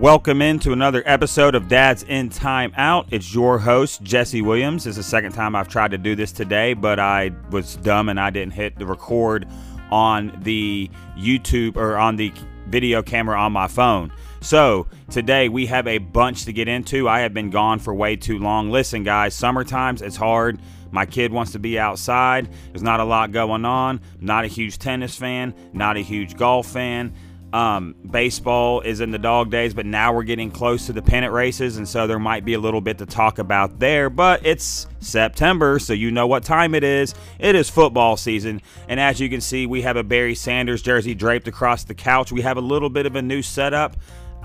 Welcome into another episode of Dad's in Time Out. It's your host, Jesse Williams. It's the second time I've tried to do this today, but I was dumb and I didn't hit the record on the YouTube or on the video camera on my phone. So, today we have a bunch to get into. I have been gone for way too long. Listen, guys, summertimes it's hard. My kid wants to be outside. There's not a lot going on. Not a huge tennis fan, not a huge golf fan. Um, baseball is in the dog days, but now we're getting close to the pennant races, and so there might be a little bit to talk about there. But it's September, so you know what time it is. It is football season, and as you can see, we have a Barry Sanders jersey draped across the couch. We have a little bit of a new setup.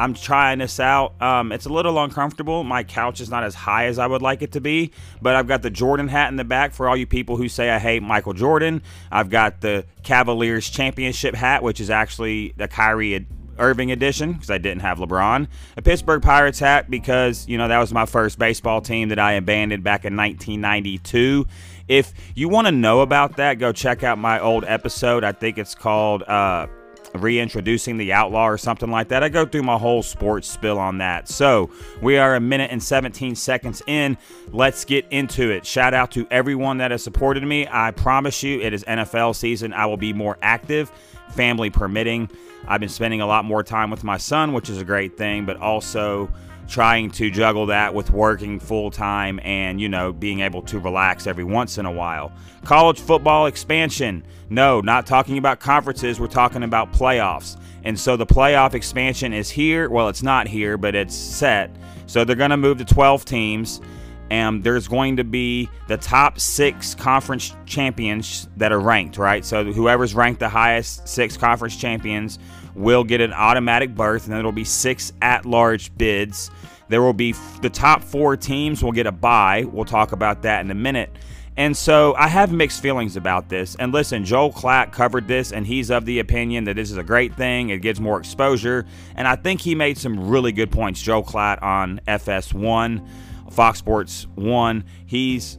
I'm trying this out. Um, it's a little uncomfortable. My couch is not as high as I would like it to be, but I've got the Jordan hat in the back for all you people who say I hate Michael Jordan. I've got the Cavaliers championship hat, which is actually the Kyrie Irving edition because I didn't have LeBron. A Pittsburgh Pirates hat because, you know, that was my first baseball team that I abandoned back in 1992. If you want to know about that, go check out my old episode. I think it's called. Uh, reintroducing the outlaw or something like that. I go through my whole sports spill on that. So we are a minute and 17 seconds in. Let's get into it. Shout out to everyone that has supported me. I promise you, it is NFL season. I will be more active, family permitting. I've been spending a lot more time with my son, which is a great thing, but also trying to juggle that with working full time and, you know, being able to relax every once in a while. College football expansion. No, not talking about conferences, we're talking about playoffs. And so the playoff expansion is here. Well, it's not here, but it's set. So they're going to move to 12 teams. And there's going to be the top six conference champions that are ranked, right? So whoever's ranked the highest six conference champions will get an automatic berth, and there'll be six at large bids. There will be the top four teams will get a bye. We'll talk about that in a minute. And so I have mixed feelings about this. And listen, Joel Klatt covered this, and he's of the opinion that this is a great thing. It gives more exposure. And I think he made some really good points, Joel Klatt, on FS1, Fox Sports 1. He's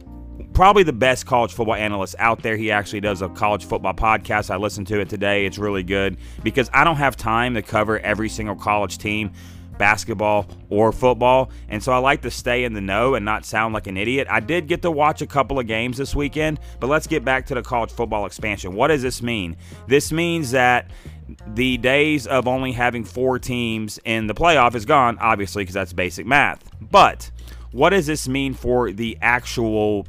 probably the best college football analyst out there. He actually does a college football podcast. I listened to it today. It's really good because I don't have time to cover every single college team, basketball or football. And so I like to stay in the know and not sound like an idiot. I did get to watch a couple of games this weekend, but let's get back to the college football expansion. What does this mean? This means that the days of only having four teams in the playoff is gone, obviously, because that's basic math. But what does this mean for the actual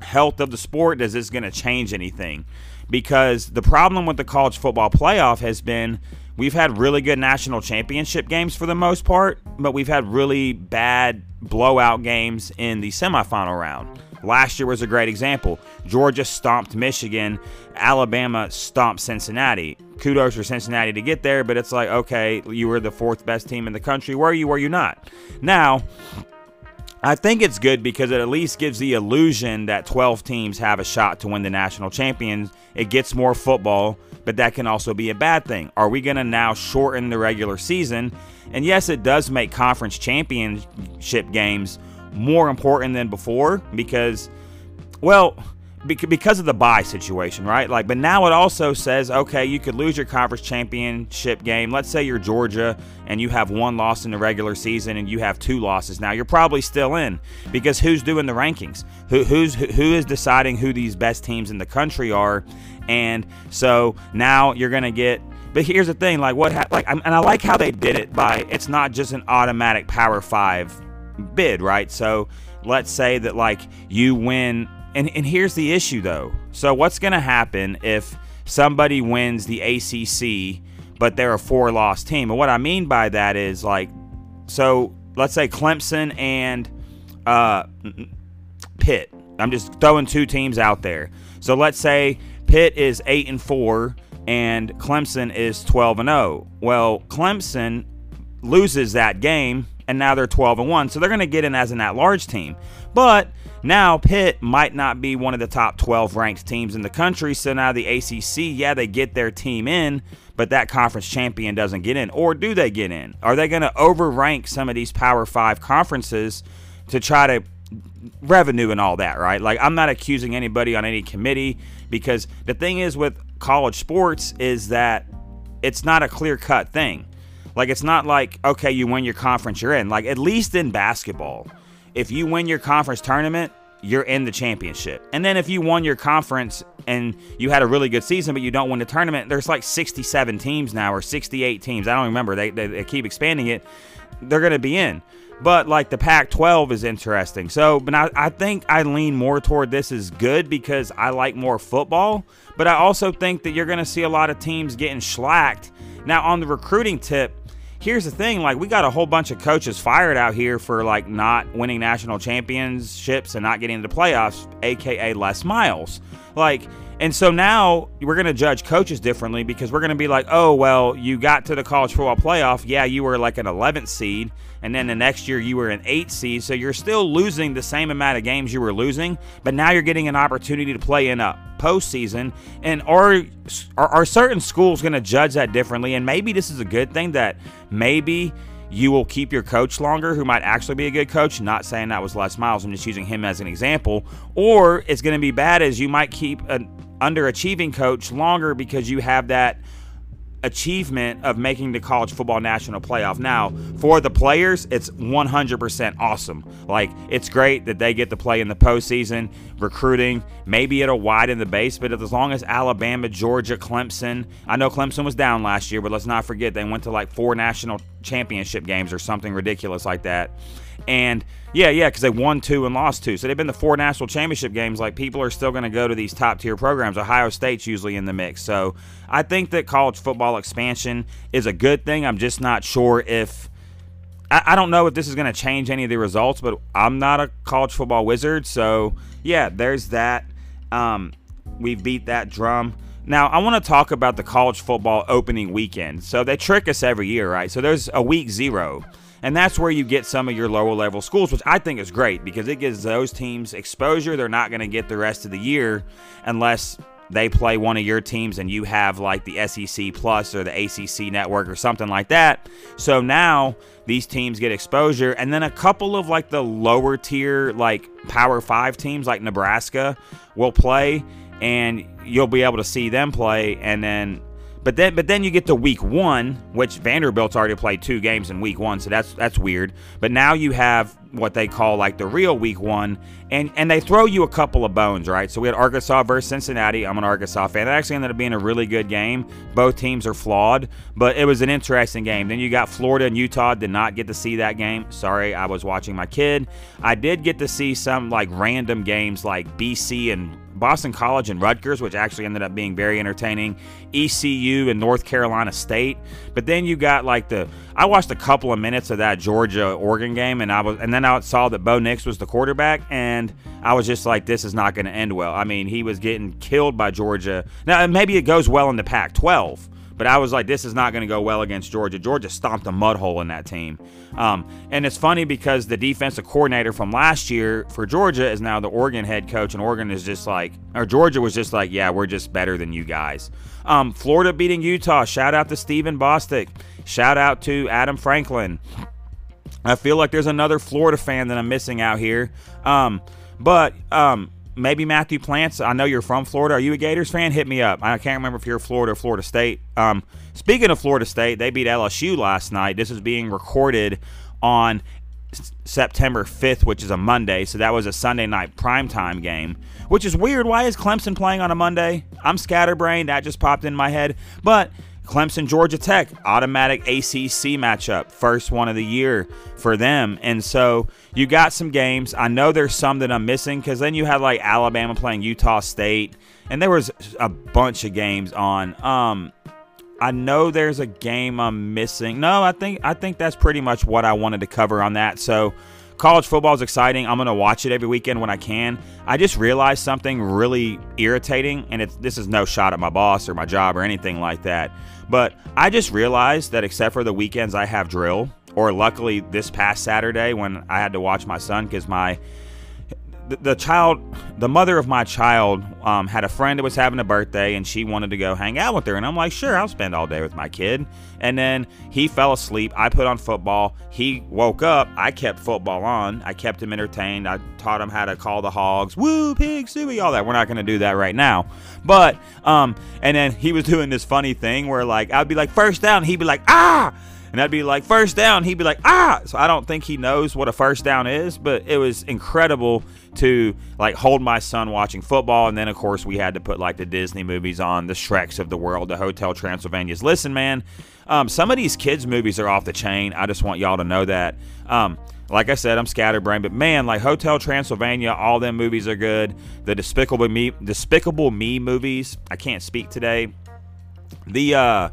health of the sport? Is this going to change anything? Because the problem with the college football playoff has been we've had really good national championship games for the most part, but we've had really bad blowout games in the semifinal round. Last year was a great example. Georgia stomped Michigan, Alabama stomped Cincinnati. Kudos for Cincinnati to get there, but it's like, okay, you were the fourth best team in the country. Were you? Were you not? Now, I think it's good because it at least gives the illusion that 12 teams have a shot to win the national champions. It gets more football, but that can also be a bad thing. Are we going to now shorten the regular season? And yes, it does make conference championship games more important than before because, well, because of the bye situation, right? Like, but now it also says, okay, you could lose your conference championship game. Let's say you're Georgia and you have one loss in the regular season and you have two losses. Now you're probably still in because who's doing the rankings? Who who's who is deciding who these best teams in the country are? And so now you're gonna get. But here's the thing, like what, ha- like, and I like how they did it by it's not just an automatic Power Five bid, right? So let's say that like you win and, and here's the issue, though. So, what's going to happen if somebody wins the ACC, but they're a four loss team? And what I mean by that is like, so let's say Clemson and uh, Pitt. I'm just throwing two teams out there. So, let's say Pitt is 8 and 4 and Clemson is 12 and 0. Well, Clemson loses that game and now they're 12 and 1. So they're going to get in as an at-large team. But now, Pitt might not be one of the top 12 ranked teams in the country. So now the ACC, yeah, they get their team in, but that conference champion doesn't get in. Or do they get in? Are they going to overrank some of these Power Five conferences to try to revenue and all that, right? Like, I'm not accusing anybody on any committee because the thing is with college sports is that it's not a clear cut thing. Like it's not like okay, you win your conference, you're in. Like at least in basketball, if you win your conference tournament, you're in the championship. And then if you won your conference and you had a really good season, but you don't win the tournament, there's like 67 teams now or 68 teams. I don't remember. They, they, they keep expanding it. They're going to be in. But like the Pac 12 is interesting. So, but I, I think I lean more toward this is good because I like more football. But I also think that you're going to see a lot of teams getting schlacked. Now, on the recruiting tip, here's the thing like we got a whole bunch of coaches fired out here for like not winning national championships and not getting into playoffs aka Les Miles like and so now we're going to judge coaches differently because we're going to be like oh well you got to the college football playoff. Yeah you were like an 11th seed. And then the next year you were an 8th seed. So you're still losing the same amount of games you were losing but now you're getting an opportunity to play in a postseason. And are are, are certain schools going to judge that differently? And maybe this is a good thing that maybe you will keep your coach longer who might actually be a good coach. Not saying that was les miles. I'm just using him as an example. Or it's going to be bad as you might keep an underachieving coach longer because you have that achievement of making the college football national playoff. Now, for the players, it's 100% awesome. Like, it's great that they get to play in the postseason, recruiting. Maybe it'll widen the base, but as long as Alabama, Georgia, Clemson, I know Clemson was down last year, but let's not forget they went to like four national championship games or something ridiculous like that. And yeah, yeah, because they won two and lost two. So they've been the four national championship games. Like people are still going to go to these top tier programs. Ohio State's usually in the mix. So I think that college football expansion is a good thing. I'm just not sure if. I, I don't know if this is going to change any of the results, but I'm not a college football wizard. So yeah, there's that. Um, we beat that drum. Now, I want to talk about the college football opening weekend. So they trick us every year, right? So there's a week zero. And that's where you get some of your lower level schools, which I think is great because it gives those teams exposure they're not going to get the rest of the year unless they play one of your teams and you have like the SEC Plus or the ACC network or something like that. So now these teams get exposure. And then a couple of like the lower tier, like Power Five teams like Nebraska will play and you'll be able to see them play. And then but then, but then you get to week one, which Vanderbilt's already played two games in week one, so that's that's weird. But now you have what they call like the real week one, and and they throw you a couple of bones, right? So we had Arkansas versus Cincinnati. I'm an Arkansas fan. That actually ended up being a really good game. Both teams are flawed, but it was an interesting game. Then you got Florida and Utah. Did not get to see that game. Sorry, I was watching my kid. I did get to see some like random games like BC and Boston College and Rutgers, which actually ended up being very entertaining. ECU and North Carolina State. But then you got like the I watched a couple of minutes of that Georgia Oregon game, and I was and then I saw that Bo Nix was the quarterback, and I was just like, this is not going to end well. I mean, he was getting killed by Georgia. Now maybe it goes well in the Pac-12. But I was like, this is not going to go well against Georgia. Georgia stomped a mud hole in that team. Um, and it's funny because the defensive coordinator from last year for Georgia is now the Oregon head coach, and Oregon is just like, or Georgia was just like, yeah, we're just better than you guys. Um, Florida beating Utah. Shout out to Stephen Bostic. Shout out to Adam Franklin. I feel like there's another Florida fan that I'm missing out here. Um, but um, maybe Matthew Plants. I know you're from Florida. Are you a Gators fan? Hit me up. I can't remember if you're Florida or Florida State. Um, speaking of Florida State, they beat LSU last night. This is being recorded on September 5th, which is a Monday. So that was a Sunday night primetime game, which is weird. Why is Clemson playing on a Monday? I'm scatterbrained. That just popped in my head. But Clemson, Georgia Tech, automatic ACC matchup, first one of the year for them. And so you got some games. I know there's some that I'm missing because then you had like Alabama playing Utah State, and there was a bunch of games on. Um, I know there's a game I'm missing. No, I think I think that's pretty much what I wanted to cover on that. So college football is exciting. I'm going to watch it every weekend when I can. I just realized something really irritating, and this is no shot at my boss or my job or anything like that. But I just realized that except for the weekends I have drill, or luckily this past Saturday when I had to watch my son because my the, child, the mother of my child, um, had a friend that was having a birthday and she wanted to go hang out with her. And I'm like, sure, I'll spend all day with my kid. And then he fell asleep. I put on football. He woke up. I kept football on. I kept him entertained. I taught him how to call the hogs, woo, pig, suey, all that. We're not going to do that right now. But, um, and then he was doing this funny thing where like, I'd be like, first down. He'd be like, ah and I'd be like, first down. He'd be like, ah. So I don't think he knows what a first down is, but it was incredible to like hold my son watching football. And then, of course, we had to put like the Disney movies on, the Shreks of the world, the Hotel Transylvanias. Listen, man, um, some of these kids' movies are off the chain. I just want y'all to know that. Um, like I said, I'm scatterbrained, but man, like Hotel Transylvania, all them movies are good. The Despicable Me, Despicable Me movies, I can't speak today. The uh,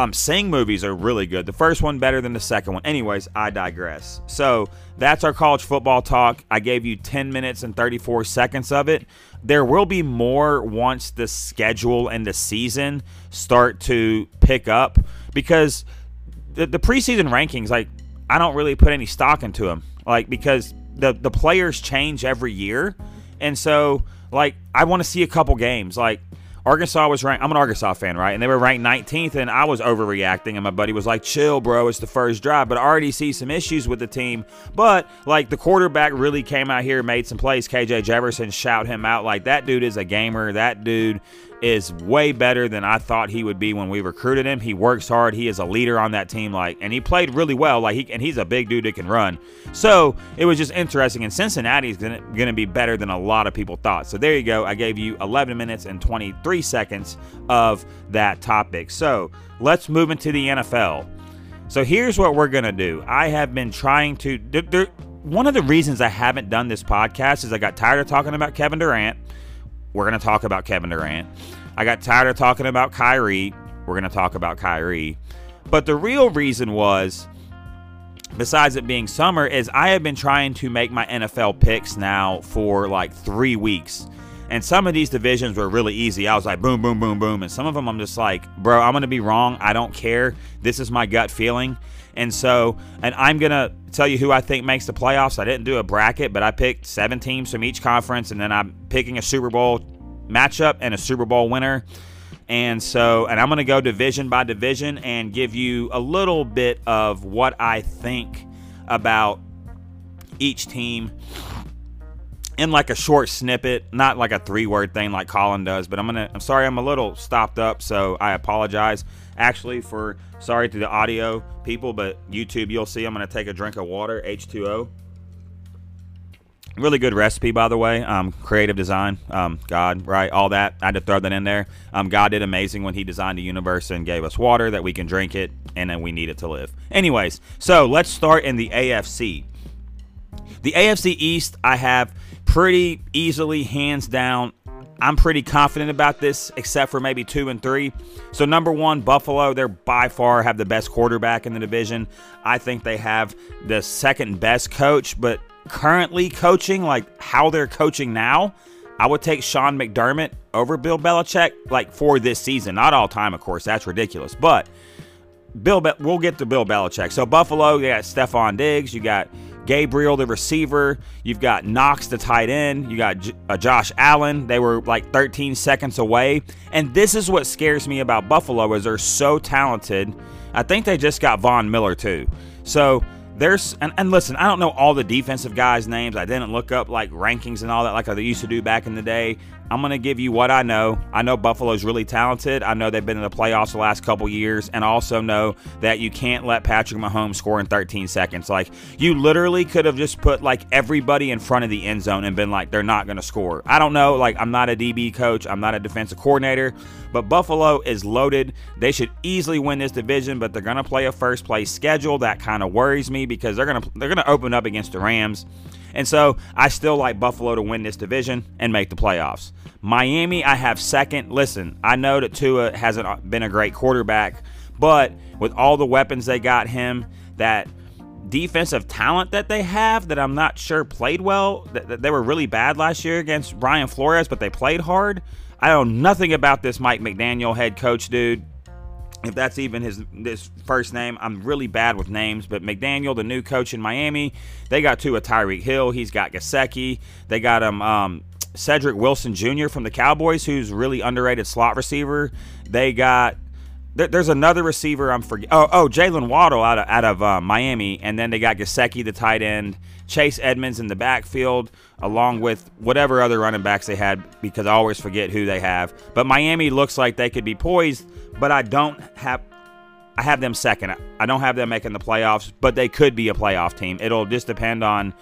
um, Sing movies are really good. The first one better than the second one. Anyways, I digress. So that's our college football talk. I gave you 10 minutes and 34 seconds of it. There will be more once the schedule and the season start to pick up because the, the preseason rankings, like I don't really put any stock into them, like because the the players change every year, and so like I want to see a couple games. Like Arkansas was ranked. I'm an Arkansas fan, right? And they were ranked 19th, and I was overreacting. And my buddy was like, "Chill, bro. It's the first drive." But I already see some issues with the team. But like the quarterback really came out here, made some plays. KJ Jefferson shout him out like that dude is a gamer. That dude is way better than I thought he would be when we recruited him. He works hard. He is a leader on that team, like, and he played really well. Like, he and he's a big dude that can run. So it was just interesting. And Cincinnati's gonna gonna be better than a lot of people thought. So there you go. I gave you 11 minutes and 23 seconds of that topic. So let's move into the NFL. So here's what we're gonna do. I have been trying to. There, one of the reasons I haven't done this podcast is I got tired of talking about Kevin Durant. We're going to talk about Kevin Durant. I got tired of talking about Kyrie. We're going to talk about Kyrie. But the real reason was, besides it being summer, is I have been trying to make my NFL picks now for like three weeks. And some of these divisions were really easy. I was like, boom, boom, boom, boom. And some of them I'm just like, bro, I'm going to be wrong. I don't care. This is my gut feeling. And so, and I'm going to tell you who I think makes the playoffs. I didn't do a bracket, but I picked seven teams from each conference, and then I'm picking a Super Bowl matchup and a Super Bowl winner. And so, and I'm going to go division by division and give you a little bit of what I think about each team in like a short snippet, not like a three word thing like Colin does, but I'm going to, I'm sorry, I'm a little stopped up, so I apologize actually for sorry to the audio people, but YouTube you'll see I'm gonna take a drink of water, H2O. Really good recipe, by the way. Um, creative design, um, God, right? All that. I had to throw that in there. Um, God did amazing when He designed the universe and gave us water that we can drink it, and then we need it to live. Anyways, so let's start in the AFC. The AFC East, I have pretty easily, hands down, I'm pretty confident about this, except for maybe two and three. So, number one, Buffalo, they're by far have the best quarterback in the division. I think they have the second best coach, but currently coaching, like how they're coaching now, I would take Sean McDermott over Bill Belichick, like for this season. Not all time, of course, that's ridiculous. But Bill, Be- we'll get to Bill Belichick. So, Buffalo, you got Stefon Diggs, you got Gabriel, the receiver. You've got Knox, the tight end. You got J- uh, Josh Allen. They were like 13 seconds away. And this is what scares me about Buffalo is they're so talented. I think they just got Von Miller too. So there's and, and listen, I don't know all the defensive guys' names. I didn't look up like rankings and all that like I used to do back in the day. I'm going to give you what I know. I know Buffalo's really talented. I know they've been in the playoffs the last couple years, and also know that you can't let Patrick Mahomes score in 13 seconds. Like, you literally could have just put like everybody in front of the end zone and been like, they're not going to score. I don't know. Like, I'm not a DB coach, I'm not a defensive coordinator, but Buffalo is loaded. They should easily win this division, but they're going to play a first place schedule. That kind of worries me because they're going to they're going to open up against the Rams. And so I still like Buffalo to win this division and make the playoffs. Miami, I have second. Listen, I know that Tua hasn't been a great quarterback, but with all the weapons they got him, that defensive talent that they have that I'm not sure played well, that they were really bad last year against Brian Flores, but they played hard. I know nothing about this Mike McDaniel head coach dude if that's even his this first name. I'm really bad with names, but McDaniel, the new coach in Miami, they got to a Tyreek Hill. He's got Gesicki. They got him um, Cedric Wilson Jr. from the Cowboys, who's really underrated slot receiver. They got there's another receiver I'm forget. Oh, oh, Jaylen Waddle out of out of uh, Miami, and then they got Gesicki, the tight end, Chase Edmonds in the backfield, along with whatever other running backs they had, because I always forget who they have. But Miami looks like they could be poised, but I don't have. I have them second. I don't have them making the playoffs, but they could be a playoff team. It'll just depend on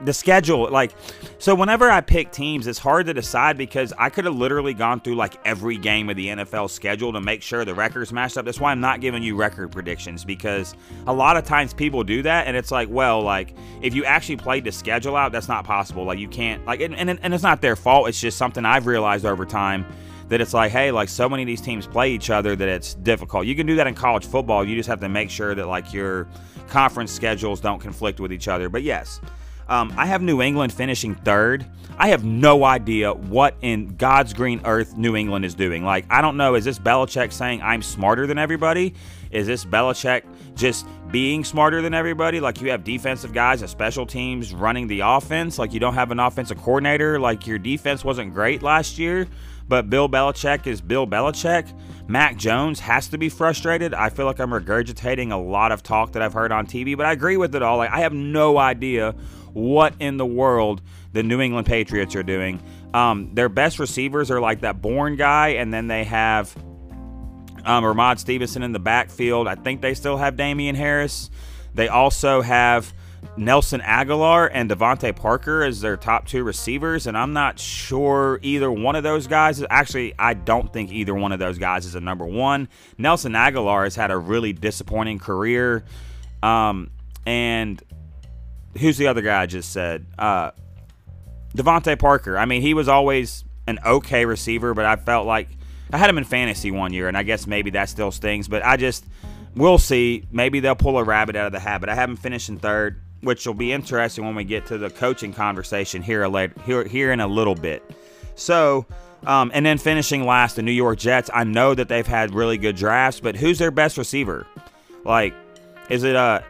the schedule like so whenever i pick teams it's hard to decide because i could have literally gone through like every game of the nfl schedule to make sure the records matched up that's why i'm not giving you record predictions because a lot of times people do that and it's like well like if you actually played the schedule out that's not possible like you can't like and, and, and it's not their fault it's just something i've realized over time that it's like, hey, like so many of these teams play each other that it's difficult. You can do that in college football. You just have to make sure that like your conference schedules don't conflict with each other. But yes, um, I have New England finishing third. I have no idea what in God's green earth New England is doing. Like, I don't know. Is this Belichick saying I'm smarter than everybody? Is this Belichick just being smarter than everybody? Like, you have defensive guys and special teams running the offense. Like, you don't have an offensive coordinator. Like, your defense wasn't great last year, but Bill Belichick is Bill Belichick. Mac Jones has to be frustrated. I feel like I'm regurgitating a lot of talk that I've heard on TV, but I agree with it all. Like, I have no idea what in the world the New England Patriots are doing. Um, their best receivers are like that Bourne guy, and then they have um, Rhamondre Stevenson in the backfield. I think they still have Damian Harris. They also have Nelson Agholor and DeVante Parker as their top two receivers, and I'm not sure either one of those guys. Is actually, I don't think either one of those guys is a number one. Nelson Agholor has had a really disappointing career, um, and who's the other guy I just said? Uh, DeVante Parker. I mean, he was always an okay receiver, but I felt like I had him in fantasy one year, and I guess maybe that still stings. But I just we'll see. Maybe they'll pull a rabbit out of the hat. But I have him finishing third, which will be interesting when we get to the coaching conversation here later, here, here in a little bit. So. Um, and then finishing last, the New York Jets. I know that they've had really good drafts, but who's their best receiver? Like, is it uh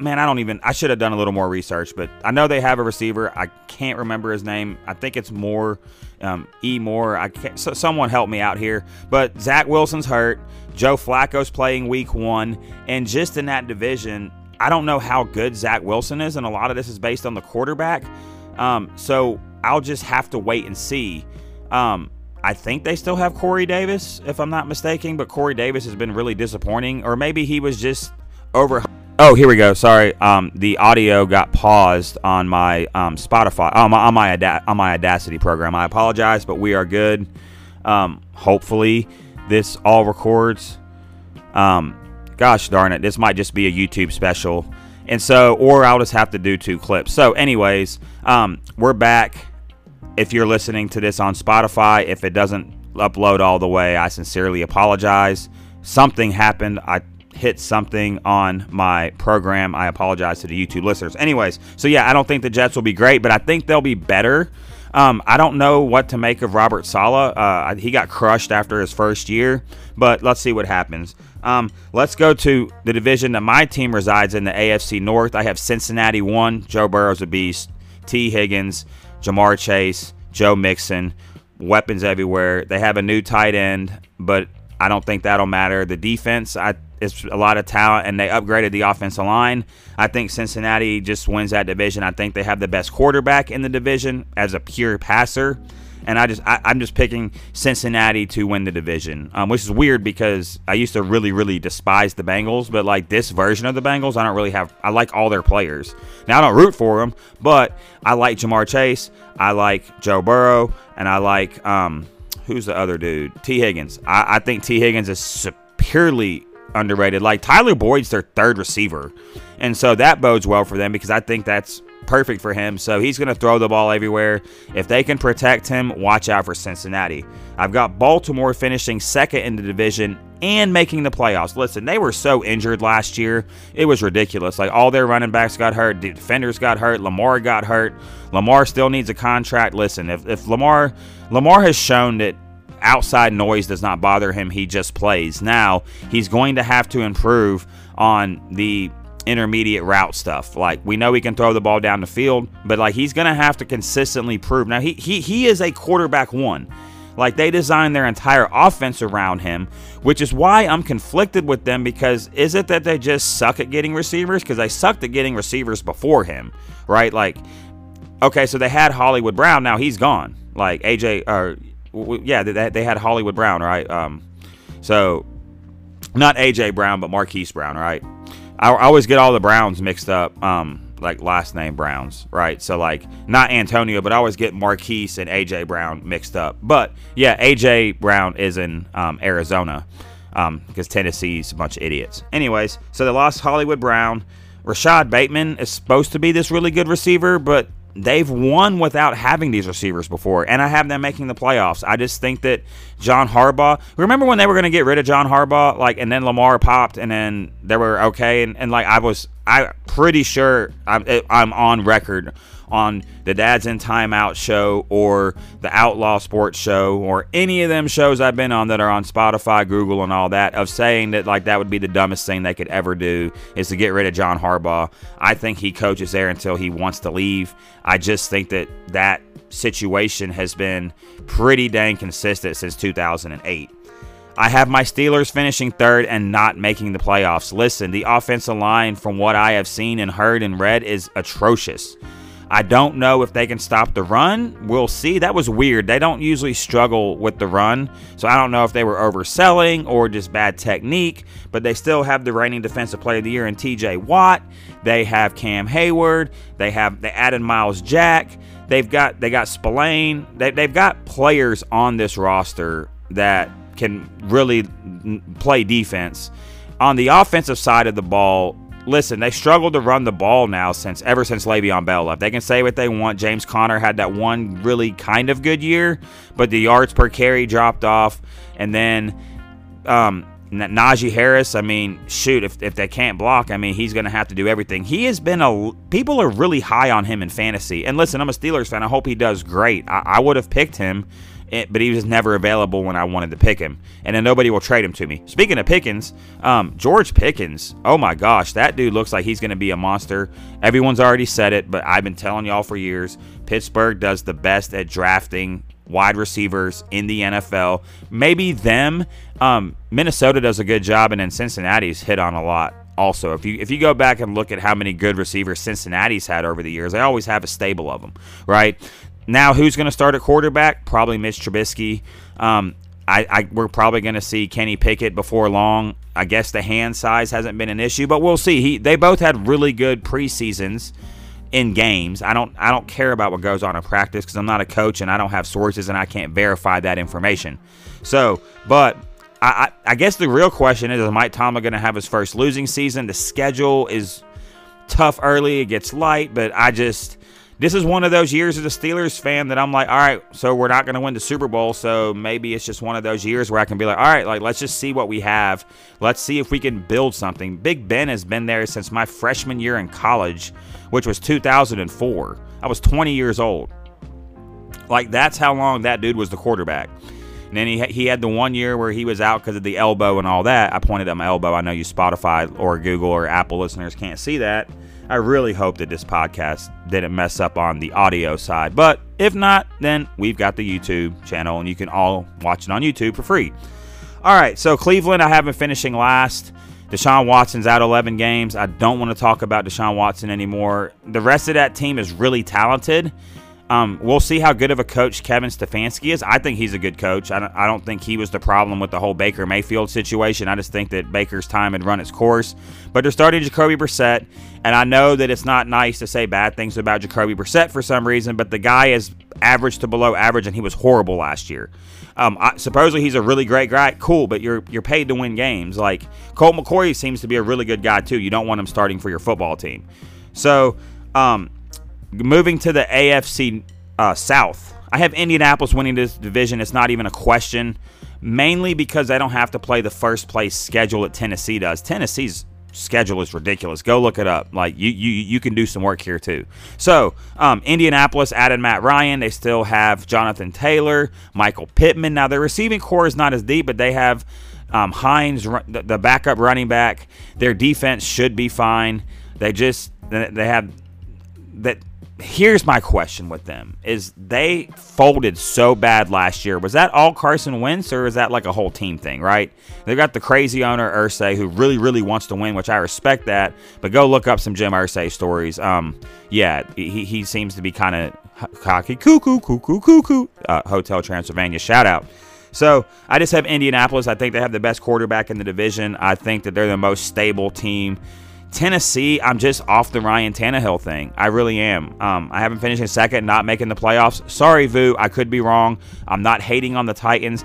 man, I don't even. I should have done a little more research, but I know they have a receiver. I can't remember his name. I think it's Moore, um, E Moore. I can't. So someone help me out here. But Zach Wilson's hurt. Joe Flacco's playing Week One, and just in that division, I don't know how good Zach Wilson is, and a lot of this is based on the quarterback. Um, so I'll just have to wait and see. Um, I think they still have Corey Davis, if I'm not mistaken, but Corey Davis has been really disappointing, or maybe he was just over. Oh, here we go. Sorry, um, the audio got paused on my um, Spotify on my on my, on my Audacity program. I apologize, but we are good. Um, hopefully, this all records. Um, gosh darn it, this might just be a YouTube special, and so or I'll just have to do two clips. So, anyways, um, we're back. If you're listening to this on Spotify, if it doesn't upload all the way, I sincerely apologize. Something happened. I hit something on my program. I apologize to the YouTube listeners. Anyways, so yeah, I don't think the Jets will be great, but I think they'll be better. Um, I don't know what to make of Robert Saleh. Uh, he got crushed after his first year, but let's see what happens. Um, let's go to the division that my team resides in, the AFC North. I have Cincinnati one, Joe Burrow's a beast, T. Higgins, Ja'Marr Chase, Joe Mixon, weapons everywhere. They have a new tight end, but I don't think that'll matter. The defense, I it's a lot of talent, and they upgraded the offensive line. I think Cincinnati just wins that division. I think they have the best quarterback in the division as a pure passer, and I just I, am just picking Cincinnati to win the division, um, which is weird because I used to really really despise the Bengals, but like this version of the Bengals, I don't really have. I like all their players. Now I don't root for them, but I like Ja'Marr Chase, I like Joe Burrow, and I like um, who's the other dude? T Higgins. I, I think T Higgins is superiorly underrated. Like Tyler Boyd's their third receiver. And so that bodes well for them because I think that's perfect for him. So he's going to throw the ball everywhere. If they can protect him, watch out for Cincinnati. I've got Baltimore finishing second in the division and making the playoffs. Listen, they were so injured last year. It was ridiculous. Like all their running backs got hurt, defenders got hurt, Lamar got hurt. Lamar still needs a contract. Listen, if, if Lamar Lamar has shown that outside noise does not bother him. He just plays. Now, he's going to have to improve on the intermediate route stuff. Like we know he can throw the ball down the field, but like he's going to have to consistently prove. Now, he he he is a quarterback one. Like they designed their entire offense around him, which is why I'm conflicted with them because is it that they just suck at getting receivers? Because they sucked at getting receivers before him, right? Like, okay, so they had Hollywood Brown, now he's gone. Like AJ or yeah, they, they had Hollywood Brown, right? Um, so not AJ Brown, but Marquise Brown, right? I, I always get all the Browns mixed up. Um, like last name Browns, right? So like not Antonio, but I always get Marquise and AJ Brown mixed up. But yeah, AJ Brown is in um, Arizona um, because Tennessee's a bunch of idiots. Anyways, so they lost Hollywood Brown. Rashod Bateman is supposed to be this really good receiver, but they've won without having these receivers before, and I have them making the playoffs. I just think that John Harbaugh. Remember when they were going to get rid of John Harbaugh, like, and then Lamar popped, and then they were okay, and, and like I was, I pretty sure I'm, I'm on record on the Dads in Timeout show or the Outlaw Sports show or any of them shows I've been on that are on Spotify, Google, and all that of saying that like that would be the dumbest thing they could ever do is to get rid of John Harbaugh. I think he coaches there until he wants to leave. I just think that that situation has been pretty dang consistent since 2008. I have my Steelers finishing third and not making the playoffs. Listen, the offensive line, from what I have seen and heard and read, is atrocious. I don't know if they can stop the run. We'll see. That was weird. They don't usually struggle with the run. So I don't know if they were overselling or just bad technique, but they still have the reigning defensive player of the year in TJ Watt. They have Cam Hayward. They have they added Myles Jack. They've got they got Spillane. They, they've got players on this roster that can really play defense. On the offensive side of the ball, listen, they struggled to run the ball now since ever since Le'Veon Bell left. They can say what they want. James Conner had that one really kind of good year, but the yards per carry dropped off, and then um, Najee Harris. I mean, shoot, if, if they can't block, I mean, he's going to have to do everything. He has been a people are really high on him in fantasy. And listen, I'm a Steelers fan. I hope he does great. I, I would have picked him it, but he was never available when I wanted to pick him. And then nobody will trade him to me. Speaking of Pickens, um, George Pickens, oh my gosh, that dude looks like he's going to be a monster. Everyone's already said it, but I've been telling y'all for years Pittsburgh does the best at drafting wide receivers in the NFL. Maybe them. Um, Minnesota does a good job, and then Cincinnati's hit on a lot also. If you if you go back and look at how many good receivers Cincinnati's had over the years, they always have a stable of them, right? Now, who's going to start at quarterback? Probably Mitch Trubisky. Um, I, I, we're probably going to see Kenny Pickett before long. I guess the hand size hasn't been an issue, but we'll see. He, they both had really good preseasons in games. I don't I don't care about what goes on in practice because I'm not a coach and I don't have sources and I can't verify that information. So, but I, I, I guess the real question is: Is Mike Tomlin going to have his first losing season? The schedule is tough early; it gets light, but I just this is one of those years as a Steelers fan that I'm like, all right, so we're not going to win the Super Bowl, so maybe it's just one of those years where I can be like, all right, like let's just see what we have. Let's see if we can build something. Big Ben has been there since my freshman year in college, which was 2004. I was 20 years old. Like that's how long that dude was the quarterback. And then he, he had the one year where he was out because of the elbow and all that. I pointed at my elbow. I know you Spotify or Google or Apple listeners can't see that. I really hope that this podcast didn't mess up on the audio side. But if not, then we've got the YouTube channel and you can all watch it on YouTube for free. All right, so Cleveland, I have been finishing last. Deshaun Watson's out 11 games. I don't want to talk about Deshaun Watson anymore. The rest of that team is really talented. Um, we'll see how good of a coach Kevin Stefanski is. I think he's a good coach. I don't, I don't think he was the problem with the whole Baker Mayfield situation. I just think that Baker's time had run its course. But they're starting Jacoby Brissett, and I know that it's not nice to say bad things about Jacoby Brissett for some reason, but the guy is average to below average, and he was horrible last year. Um, I, supposedly he's a really great guy. Cool, but you're you're paid to win games. Like Colt McCoy seems to be a really good guy too. You don't want him starting for your football team. So. Um, moving to the AFC uh, South, I have Indianapolis winning this division. It's not even a question, mainly because they don't have to play the first place schedule that Tennessee does. Tennessee's schedule is ridiculous. Go look it up. Like you, you, you can do some work here too. So, um, Indianapolis added Matt Ryan. They still have Jonathan Taylor, Michael Pittman. Now their receiving corps is not as deep, but they have um, Hines, the backup running back. Their defense should be fine. They just they have that here's my question with them is they folded so bad last year was that all carson wentz or is that like a whole team thing right they got the crazy owner irsay who really really wants to win which i respect that but go look up some jim irsay stories um yeah he, he seems to be kind of cocky cuckoo cuckoo cuckoo uh, hotel transylvania shout out So I just have Indianapolis. I think they have the best quarterback in the division. I think that they're the most stable team. Tennessee, I'm just off the Ryan Tannehill thing. I really am. Um, I haven't finished in second, not making the playoffs. Sorry, Vu. I could be wrong. I'm not hating on the Titans.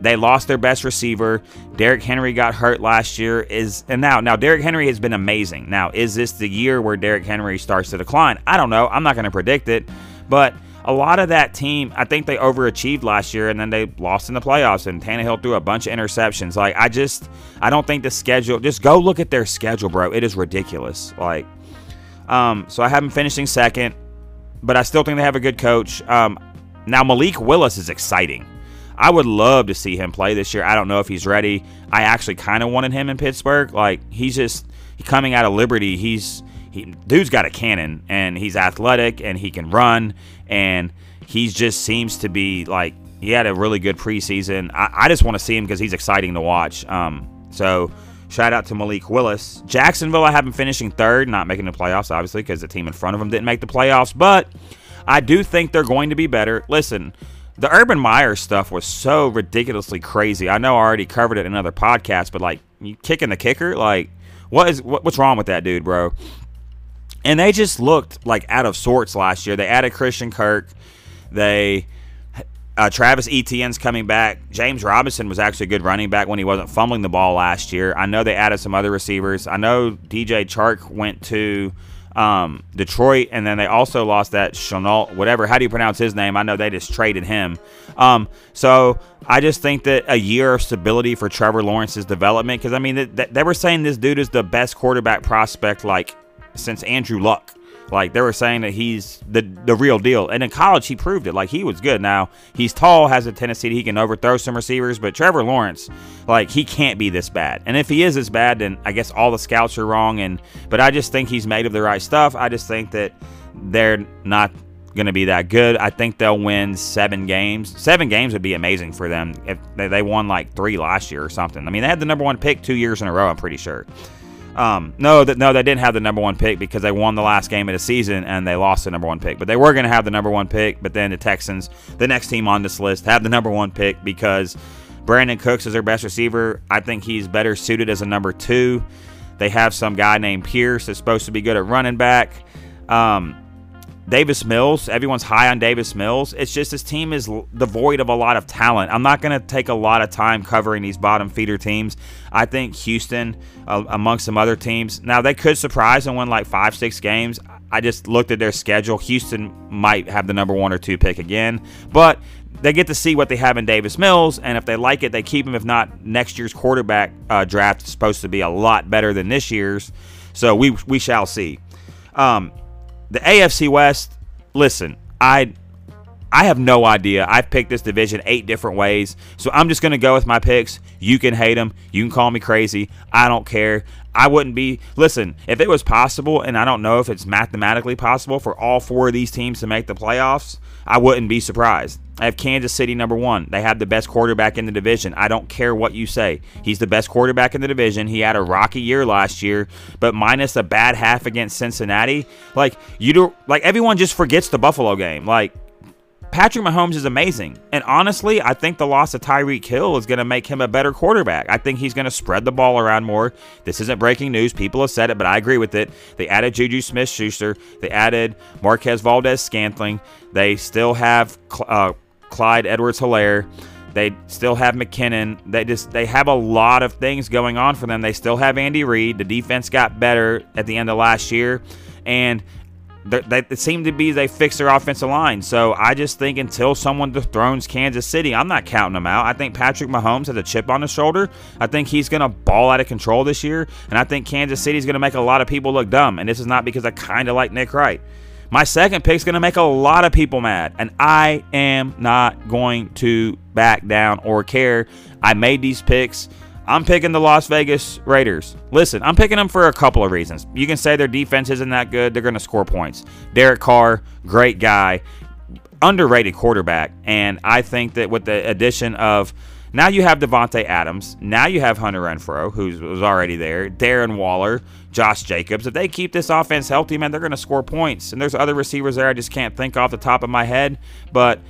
They lost their best receiver. Derrick Henry got hurt last year. Is and now now Derrick Henry has been amazing. Now is this the year where Derrick Henry starts to decline? I don't know. I'm not going to predict it, but a lot of that team, I think they overachieved last year and then they lost in the playoffs and Tannehill threw a bunch of interceptions. Like, I just, I don't think the schedule, just go look at their schedule, bro. It is ridiculous. Like, um, so I have them finishing second, but I still think they have a good coach. Um, now, Malik Willis is exciting. I would love to see him play this year. I don't know if he's ready. I actually kind of wanted him in Pittsburgh. Like, he's just, coming out of Liberty, he's, he, dude's got a cannon and he's athletic and he can run and he just seems to be like he had a really good preseason. I, I just want to see him because he's exciting to watch. Um, so shout out to Malik Willis. Jacksonville, I have him finishing third, not making the playoffs, obviously, because the team in front of them didn't make the playoffs. But I do think they're going to be better. Listen, the Urban Meyer stuff was so ridiculously crazy. I know I already covered it in another podcast, but like you kicking the kicker, like what is what, what's wrong with that dude, bro? And they just looked like out of sorts last year. They added Christian Kirk. They uh, Travis Etienne's coming back. James Robinson was actually a good running back when he wasn't fumbling the ball last year. I know they added some other receivers. I know DJ Chark went to um, Detroit, and then they also lost that Shenault, whatever. How do you pronounce his name? I know they just traded him. Um, so I just think that a year of stability for Trevor Lawrence's development, because I mean, they, they were saying this dude is the best quarterback prospect like since Andrew Luck. Like they were saying that he's the the real deal, and in college he proved it. Like he was good. Now he's tall, has a tendency that he can overthrow some receivers, but Trevor Lawrence, like he can't be this bad. And if he is this bad, then I guess all the scouts are wrong. And but I just think he's made of the right stuff. I just think that they're not going to be that good. I think they'll win seven games. Seven games would be amazing for them if they won like three last year or something. I mean, they had the number one pick two years in a row. I'm pretty sure. Um, no, that no, they didn't have the number one pick because they won the last game of the season and they lost the number one pick. But they were going to have the number one pick. But then the Texans, the next team on this list, have the number one pick because Brandin Cooks is their best receiver. I think he's better suited as a number two. They have some guy named Pierce that's supposed to be good at running back. Um, Davis Mills, everyone's high on Davis Mills. It's just this team is devoid of a lot of talent. I'm not going to take a lot of time covering these bottom feeder teams. I think Houston, uh, amongst some other teams, now they could surprise and win like five, six games. I just looked at their schedule. Houston might have the number one or two pick again, but they get to see what they have in Davis Mills, and if they like it, they keep him. If not, next year's quarterback uh, draft is supposed to be a lot better than this year's, so we we shall see. Um, the AFC West, listen, I I have no idea. I've picked this division eight different ways. So I'm just going to go with my picks. You can hate them. You can call me crazy. I don't care. I wouldn't be. Listen, if it was possible, and I don't know if it's mathematically possible for all four of these teams to make the playoffs, I wouldn't be surprised. I have Kansas City number one. They have the best quarterback in the division. I don't care what you say. He's the best quarterback in the division. He had a rocky year last year, but minus a bad half against Cincinnati, like you do, like everyone just forgets the Buffalo game. Like Patrick Mahomes is amazing. And honestly, I think the loss of Tyreek Hill is going to make him a better quarterback. I think he's going to spread the ball around more. This isn't breaking news. People have said it, but I agree with it. They added Juju Smith Schuster. They added Marquez Valdez Scantling. They still have uh, Clyde Edwards Helaire. They still have McKinnon. They just they have a lot of things going on for them. They still have Andy Reid. The defense got better at the end of last year. And they, they seem to be they fix their offensive line. So I just think until someone dethrones Kansas City, I'm not counting them out. I think Patrick Mahomes has a chip on his shoulder. I think he's going to ball out of control this year, and I think Kansas City is going to make a lot of people look dumb. And this is not because I kind of like Nick Wright. My second pick is going to make a lot of people mad, and I am not going to back down or care. I made these picks. I'm picking the Las Vegas Raiders. Listen, I'm picking them for a couple of reasons. You can say their defense isn't that good, they're going to score points. Derek Carr, great guy, underrated quarterback, and I think that with the addition of now you have Davante Adams, now you have Hunter Renfrow, who was already there, Darren Waller, Josh Jacobs. If they keep this offense healthy, man, they're going to score points. And there's other receivers there I just can't think off the top of my head, but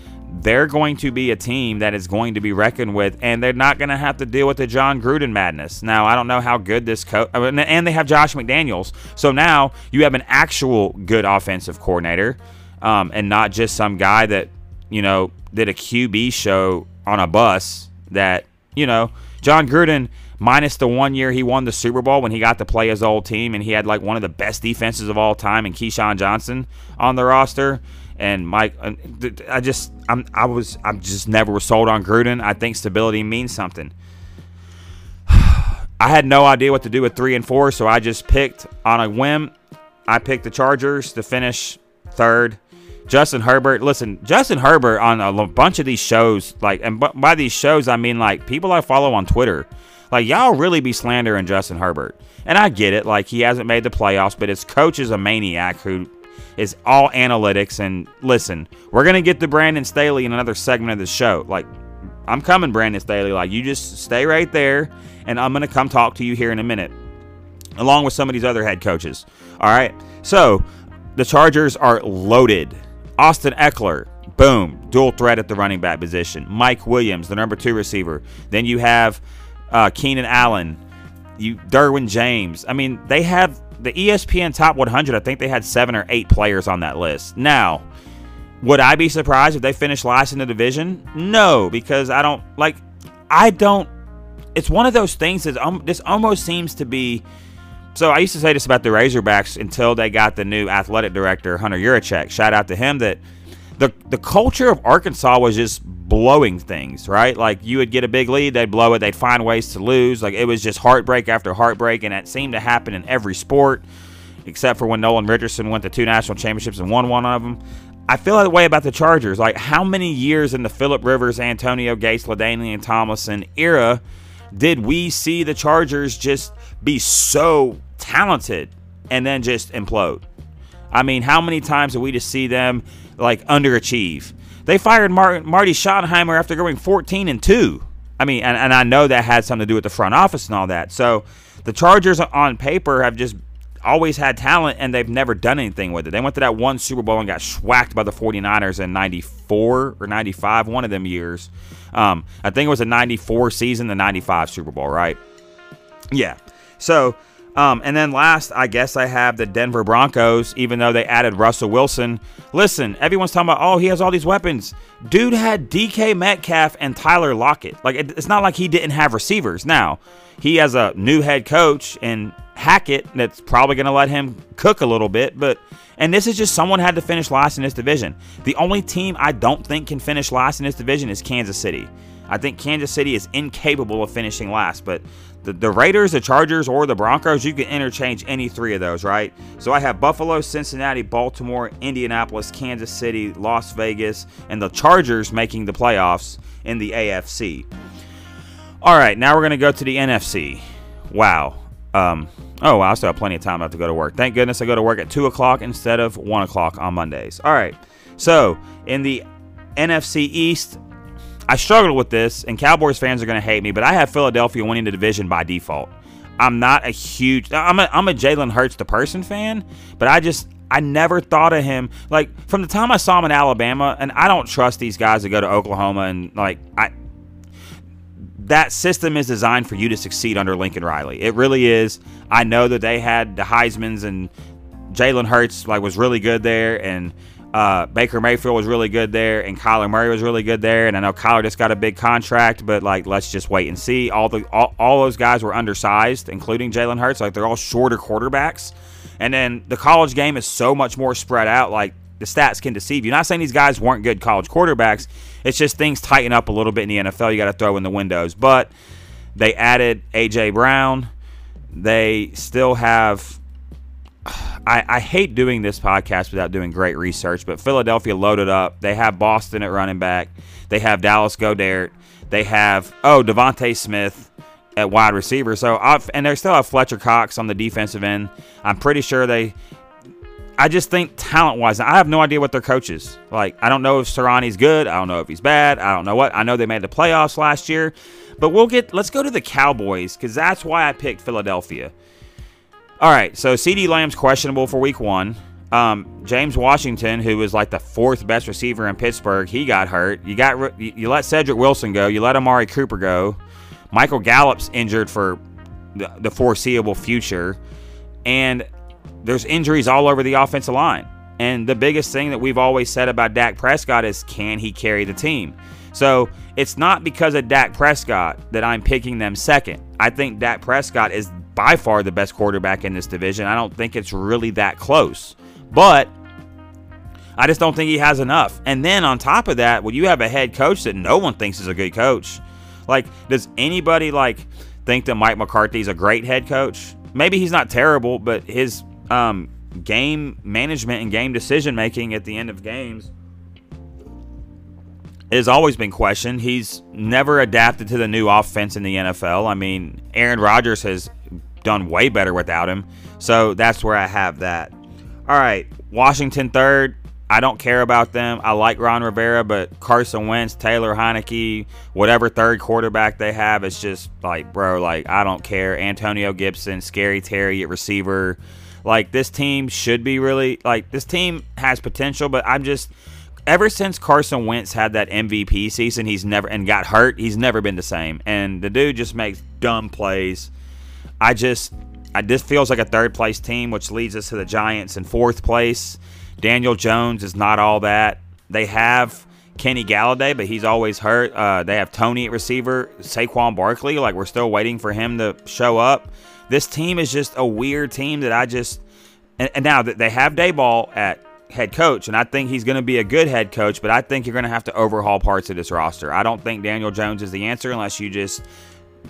they're going to be a team that is going to be reckoned with, and they're not going to have to deal with the Jon Gruden madness. Now, I don't know how good this coach, and they have Josh McDaniels. So now you have an actual good offensive coordinator, um, and not just some guy that you know did a QB show on a bus. That you know, Jon Gruden minus the one year he won the Super Bowl when he got to play his old team and he had like one of the best defenses of all time and Keyshawn Johnson on the roster. And Mike, uh, I just, I'm, I was, I'm just never sold on Gruden. I think stability means something. I had no idea what to do with three and four, so I just picked on a whim. I picked the Chargers to finish third. Justin Herbert, listen, Justin Herbert on a bunch of these shows, like, and by these shows, I mean like people I follow on Twitter like y'all really be slandering Justin Herbert. And I get it, like he hasn't made the playoffs, but his coach is a maniac who is all analytics. And listen, we're gonna get to Brandon Staley in another segment of the show. Like I'm coming, Brandon Staley. Like you just stay right there, and I'm gonna come talk to you here in a minute, along with some of these other head coaches. All right. So the Chargers are loaded. Austin Ekeler, boom, dual threat at the running back position. Mike Williams, the number two receiver. Then you have uh, Keenan Allen, you Derwin James. I mean, they have the ESPN Top 100. I think they had seven or eight players on that list. Now, would I be surprised if they finished last in the division? No, because I don't like. I don't. It's one of those things that um, this almost seems to be. So I used to say this about the Razorbacks until they got the new athletic director Hunter Yurachek. Shout out to him that the the culture of Arkansas was just blowing things, right? Like you would get a big lead, they'd blow it, they'd find ways to lose. Like it was just heartbreak after heartbreak, and it seemed to happen in every sport, except for when Nolan Richardson went to two national championships and won one of them. I feel that way about the Chargers. Like how many years in the Philip Rivers, Antonio Gates, LaDainian Tomlinson era did we see the Chargers just be so talented and then just implode? I mean, how many times did we just see them like underachieve? They fired Mar- Marty Schottenheimer after going 14 and 2. I mean, and, and I know that had something to do with the front office and all that. So the Chargers on paper have just always had talent and they've never done anything with it. They went to that one Super Bowl and got schwacked by the 49ers in 94 or 95, one of them years. Um, I think it was a 94 season, the 95 Super Bowl, right? Yeah. So um, and then last, I guess I have the Denver Broncos, even though they added Russell Wilson. Listen, everyone's talking about, oh, he has all these weapons. Dude had DK Metcalf and Tyler Lockett. Like, it's not like he didn't have receivers. Now, he has a new head coach and Hackett that's probably going to let him cook a little bit, but. And this is just someone had to finish last in this division. The only team I don't think can finish last in this division is Kansas City. I think Kansas City is incapable of finishing last, but the, the Raiders, the Chargers, or the Broncos, you can interchange any three of those, right? So I have Buffalo, Cincinnati, Baltimore, Indianapolis, Kansas City, Las Vegas, and the Chargers making the playoffs in the AFC. All right, now we're going to go to the NFC. Wow. Um, oh, I still have plenty of time to go to work. Thank goodness I go to work at 2 o'clock instead of 1 o'clock on Mondays. All right, so in the NFC East, I struggled with this, and Cowboys fans are going to hate me, but I have Philadelphia winning the division by default. I'm not a huge. I'm a, I'm a Jalen Hurts the person fan, but I just I never thought of him like from the time I saw him in Alabama, and I don't trust these guys to go to Oklahoma and like I. That system is designed for you to succeed under Lincoln Riley. It really is. I know that they had the Heisman's and Jalen Hurts like was really good there, and uh, Baker Mayfield was really good there, and Kyler Murray was really good there. And I know Kyler just got a big contract, but like, let's just wait and see. All the all, all those guys were undersized, including Jalen Hurts. Like they're all shorter quarterbacks. And then the college game is so much more spread out. Like the stats can deceive you. Not saying these guys weren't good college quarterbacks. It's just things tighten up a little bit in the NFL. You got to throw in the windows. But they added AJ Brown. They still have I, I, hate doing this podcast without doing great research, but Philadelphia loaded up. They have Boston at running back. They have Dallas Goedert. They have oh DeVonta Smith at wide receiver. So I've, and they still have Fletcher Cox on the defensive end. I'm pretty sure they. I just think talent wise, I have no idea what their coach is. Like I don't know if Sirianni's good. I don't know if he's bad. I don't know what. I know they made the playoffs last year, but we'll get. Let's go to the Cowboys because that's why I picked Philadelphia. All right, so CeeDee Lamb's questionable for week one. Um, James Washington, who was like the fourth best receiver in Pittsburgh, he got hurt. You got you let Cedric Wilson go. You let Amari Cooper go. Michael Gallup's injured for the, the foreseeable future, and there's injuries all over the offensive line. And the biggest thing that we've always said about Dak Prescott is can he carry the team? So it's not because of Dak Prescott that I'm picking them second. I think Dak Prescott is by far the best quarterback in this division. I don't think it's really that close. But I just don't think he has enough. And then on top of that, when you have a head coach that no one thinks is a good coach, like does anybody like think that Mike McCarthy's a great head coach? Maybe he's not terrible, but his um, game management and game decision making at the end of games has always been questioned. He's never adapted to the new offense in the NFL. I mean, Aaron Rodgers has done way better without him. So that's where I have that. All right, Washington third. I don't care about them. I like Ron Rivera, but Carson Wentz, Taylor Heinicke, whatever third quarterback they have, it's just like, bro, like I don't care. Antonio Gibson, Scary Terry at receiver. Like this team should be really like this team has potential, but I'm just ever since Carson Wentz had that MVP season, he's never and got hurt, he's never been the same. And the dude just makes dumb plays. I just I, this feels like a third place team, which leads us to the Giants in fourth place. Daniel Jones is not all that. They have Kenny Golladay, but he's always hurt. Uh, they have Toney at receiver, Saquon Barkley. Like we're still waiting for him to show up. This team is just a weird team that I just. And, and now that they have Daboll at head coach, and I think he's going to be a good head coach, but I think you're going to have to overhaul parts of this roster. I don't think Daniel Jones is the answer unless you just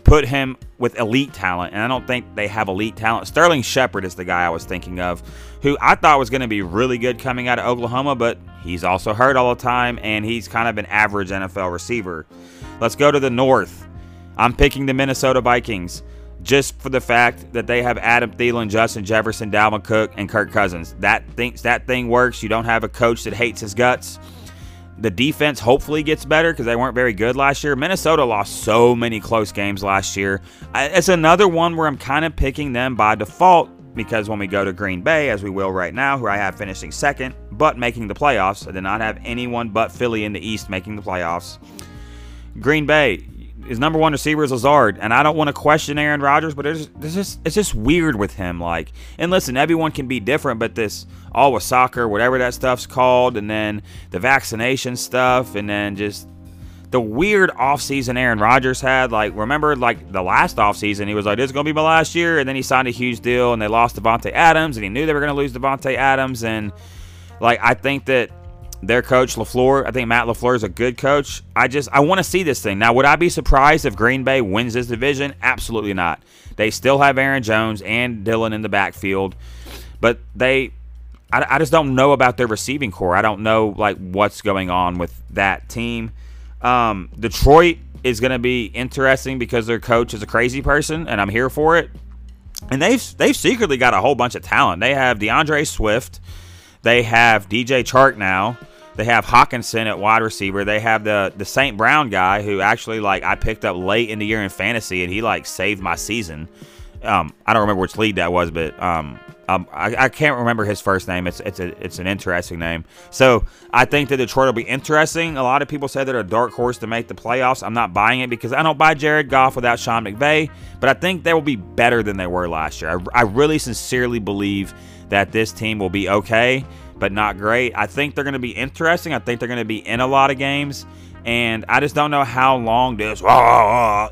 put him with elite talent, and I don't think they have elite talent. Sterling Shepard is the guy I was thinking of, who I thought was going to be really good coming out of Oklahoma, but he's also hurt all the time, and he's kind of an average NFL receiver. Let's go to the North. I'm picking the Minnesota Vikings just for the fact that they have Adam Thielen, Justin Jefferson, Dalvin Cook, and Kirk Cousins. That thinks that thing works. You don't have a coach that hates his guts. The defense hopefully gets better because they weren't very good last year. Minnesota lost so many close games last year. It's another one where I'm kind of picking them by default because when we go to Green Bay, as we will right now, who I have finishing second, but making the playoffs, I did not have anyone but Philly in the East making the playoffs. Green Bay, his number one receiver is Lazard, and I don't want to question Aaron Rodgers, but it's, it's just it's just weird with him. Like, and listen, everyone can be different, but this all with soccer, whatever that stuff's called, and then the vaccination stuff, and then just the weird offseason Aaron Rodgers had. Like, remember, like the last offseason, he was like, "This is gonna be my last year," and then he signed a huge deal, and they lost Davante Adams, and he knew they were gonna lose Davante Adams, and like I think that their coach LaFleur. I think Matt LaFleur is a good coach. I just I want to see this thing. Now, would I be surprised if Green Bay wins this division? Absolutely not. They still have Aaron Jones and Dillon in the backfield, but they I, I just don't know about their receiving corps. I don't know like what's going on with that team. Um, Detroit is going to be interesting because their coach is a crazy person, and I'm here for it. And they've they've secretly got a whole bunch of talent. They have DeAndre Swift. They have DJ Chark now. They have Hockenson at wide receiver. They have the the St. Brown guy who actually like I picked up late in the year in fantasy and he like saved my season. Um, I don't remember which league that was, but um, um, I, I, can't remember his first name. It's it's a, it's an interesting name. So I think that Detroit will be interesting. A lot of people say they're a dark horse to make the playoffs. I'm not buying it because I don't buy Jared Goff without Sean McVay. But I think they will be better than they were last year. I, I really sincerely believe that this team will be okay, but not great. I think they're going to be interesting. I think they're going to be in a lot of games. And I just don't know how long this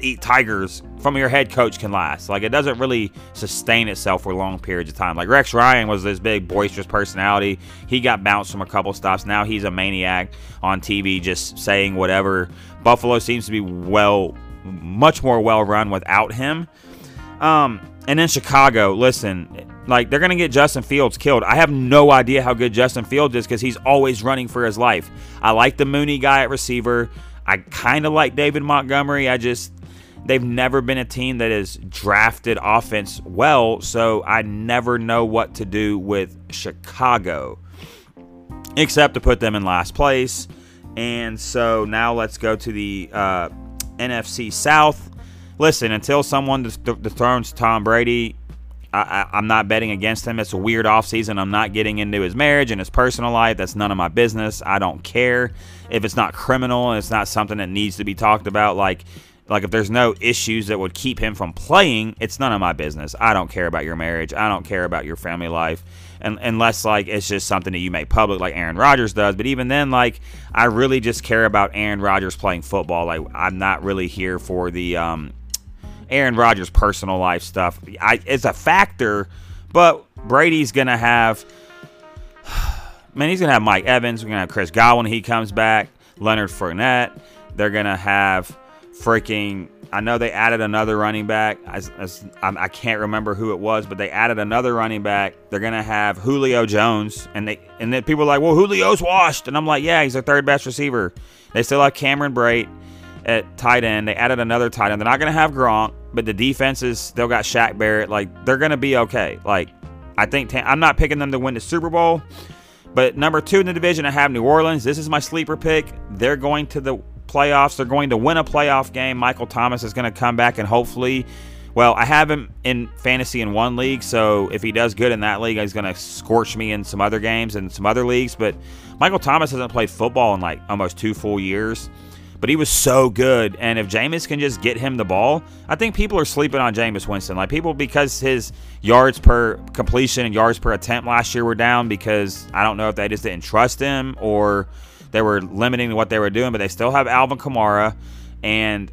eat tigers from your head coach can last. Like, it doesn't really sustain itself for long periods of time. Like, Rex Ryan was this big, boisterous personality. He got bounced from a couple stops. Now he's a maniac on TV just saying whatever. Buffalo seems to be well, much more well run without him. Um, and then Chicago, listen, like they're gonna get Justin Fields killed. I have no idea how good Justin Fields is because he's always running for his life. I like the Mooney guy at receiver. I kind of like David Montgomery. I just they've never been a team that has drafted offense well, so I never know what to do with Chicago, except to put them in last place. And so now let's go to the uh, NFC South. Listen, until someone dethrones Tom Brady, I, am not betting against him. It's a weird offseason. I'm not getting into his marriage and his personal life. That's none of my business. I don't care if it's not criminal and it's not something that needs to be talked about. Like, like if there's no issues that would keep him from playing, it's none of my business. I don't care about your marriage. I don't care about your family life, and unless like it's just something that you make public, like Aaron Rodgers does. But even then, like I really just care about Aaron Rodgers playing football. Like I'm not really here for the um, Aaron Rodgers' personal life stuff. I, it's a factor, but Brady's gonna have. Man, he's gonna have Mike Evans. We're gonna have Chris Godwin. He comes back. Leonard Fournette. They're gonna have freaking. I know they added another running back. I, I, I, can't remember who it was, but they added another running back. They're gonna have Julio Jones, and they and then people are like, "Well, Julio's washed," and I'm like, "Yeah, he's their third best receiver." They still have Cameron Brate at tight end. They added another tight end. They're not going to have Gronk, but the defense is still got Shaq Barrett. Like they're going to be okay. Like I think I'm not picking them to win the Super Bowl, but number two in the division, I have New Orleans. This is my sleeper pick. They're going to the playoffs. They're going to win a playoff game. Michael Thomas is going to come back and hopefully. Well, I have him in fantasy in one league, so if he does good in that league, he's going to scorch me in some other games and some other leagues. But Michael Thomas hasn't played football in like almost two full years but he was so good. And if Jameis can just get him the ball, I think people are sleeping on Jameis Winston. Like people, because his yards per completion and yards per attempt last year were down because I don't know if they just didn't trust him or they were limiting what they were doing, but they still have Alvin Kamara. And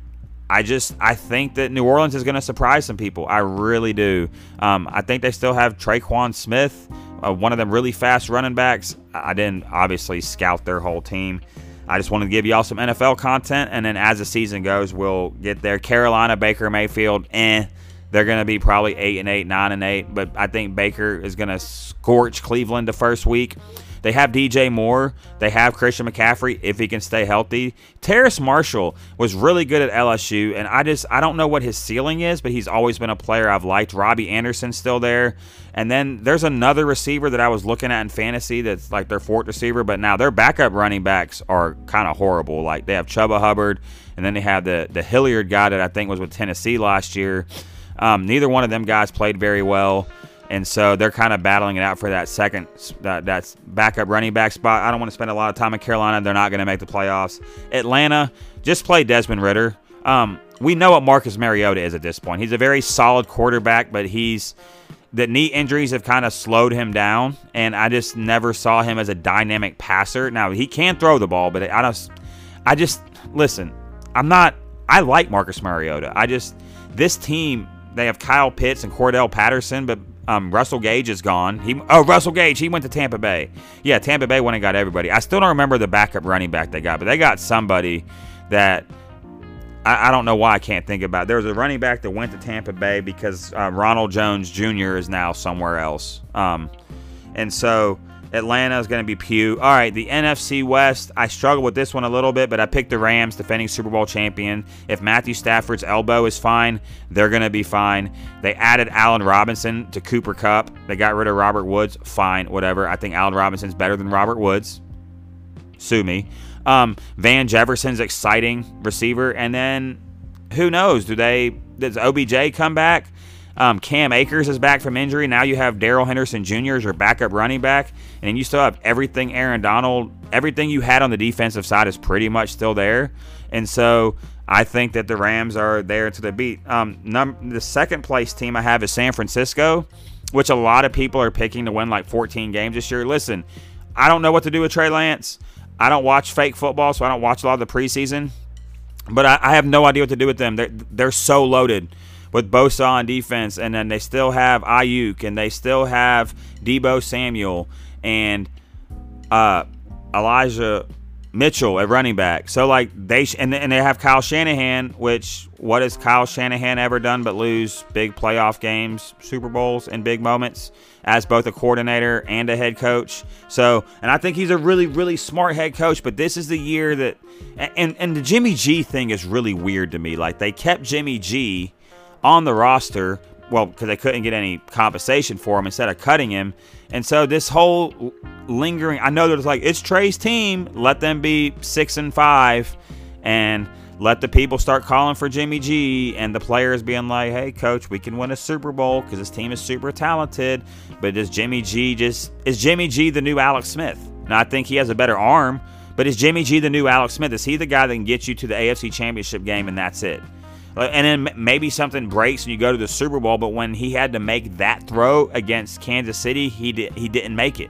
I just I think that New Orleans is going to surprise some people. I really do. Um, I think they still have Tre'Quan Smith, uh, one of them really fast running backs. I didn't obviously scout their whole team. I just wanted to give y'all some NFL content, and then as the season goes, we'll get there. Carolina, Baker Mayfield, eh. They're going to be probably 8 and 8, 9 and 8, but I think Baker is going to scorch Cleveland the first week. They have DJ Moore. They have Christian McCaffrey if he can stay healthy. Terrace Marshall was really good at LSU, and I just I don't know what his ceiling is, but he's always been a player I've liked. Robbie Anderson's still there. And then there's another receiver that I was looking at in fantasy that's like their fourth receiver, but now their backup running backs are kind of horrible. Like they have Chuba Hubbard, and then they have the the Hilliard guy that I think was with Tennessee last year. Um, neither one of them guys played very well and so they're kind of battling it out for that second that that's backup running back spot. I don't want to spend a lot of time in Carolina. They're not going to make the playoffs. Atlanta just play Desmond Ridder. Um, we know what Marcus Mariota is at this point. He's a very solid quarterback, but he's the knee injuries have kind of slowed him down, and I just never saw him as a dynamic passer. Now he can throw the ball, but I just, I just listen. I'm not. I like Marcus Mariota. I just this team. They have Kyle Pitts and Cordarrelle Patterson, but um, Russell Gage is gone. He oh Russell Gage, he went to Tampa Bay. Yeah, Tampa Bay went and got everybody. I still don't remember the backup running back they got, but they got somebody that I, I don't know why I can't think about. There was a running back that went to Tampa Bay because uh, Ronald Jones Jr. is now somewhere else. Um, and so Atlanta is going to be Pugh. All right, the NFC West. I struggled with this one a little bit, but I picked the Rams, defending Super Bowl champion. If Matthew Stafford's elbow is fine, they're going to be fine. They added Allen Robinson to Cooper Kupp. They got rid of Robert Woods. Fine, whatever. I think Allen Robinson's better than Robert Woods. Sue me. Um, Van Jefferson's exciting receiver, and then who knows? Do they does OBJ come back? Um, Cam Akers is back from injury. Now you have Darrell Henderson Jr. as your backup running back, and you still have everything Aaron Donald. Everything you had on the defensive side is pretty much still there, and so I think that the Rams are there to the beat. Um, num- the second place team I have is San Francisco, which a lot of people are picking to win like 14 games this year. Listen, I don't know what to do with Trey Lance. I don't watch fake football, so I don't watch a lot of the preseason. But I, I have no idea what to do with them. They're, they're so loaded with Bosa on defense, and then they still have Aiyuk, and they still have Deebo Samuel, and uh, Elijah Mitchell at running back. So like they and and they have Kyle Shanahan, which what has Kyle Shanahan ever done but lose big playoff games, Super Bowls, and big moments as both a coordinator and a head coach. So and I think he's a really really smart head coach. But this is the year that and and the Jimmy G thing is really weird to me. Like they kept Jimmy G on the roster. Well, because they couldn't get any compensation for him instead of cutting him. And so this whole lingering, I know that it's like, it's Trey's team. Let them be six and five and let the people start calling for Jimmy G and the players being like, hey, coach, we can win a Super Bowl because this team is super talented. But is Jimmy G just, is Jimmy G the new Alex Smith? Now, I think he has a better arm, but is Jimmy G the new Alex Smith? Is he the guy that can get you to the AFC Championship game and that's it? Uh, and then maybe something breaks and you go to the Super Bowl, but when he had to make that throw against Kansas City, he did, he didn't make it.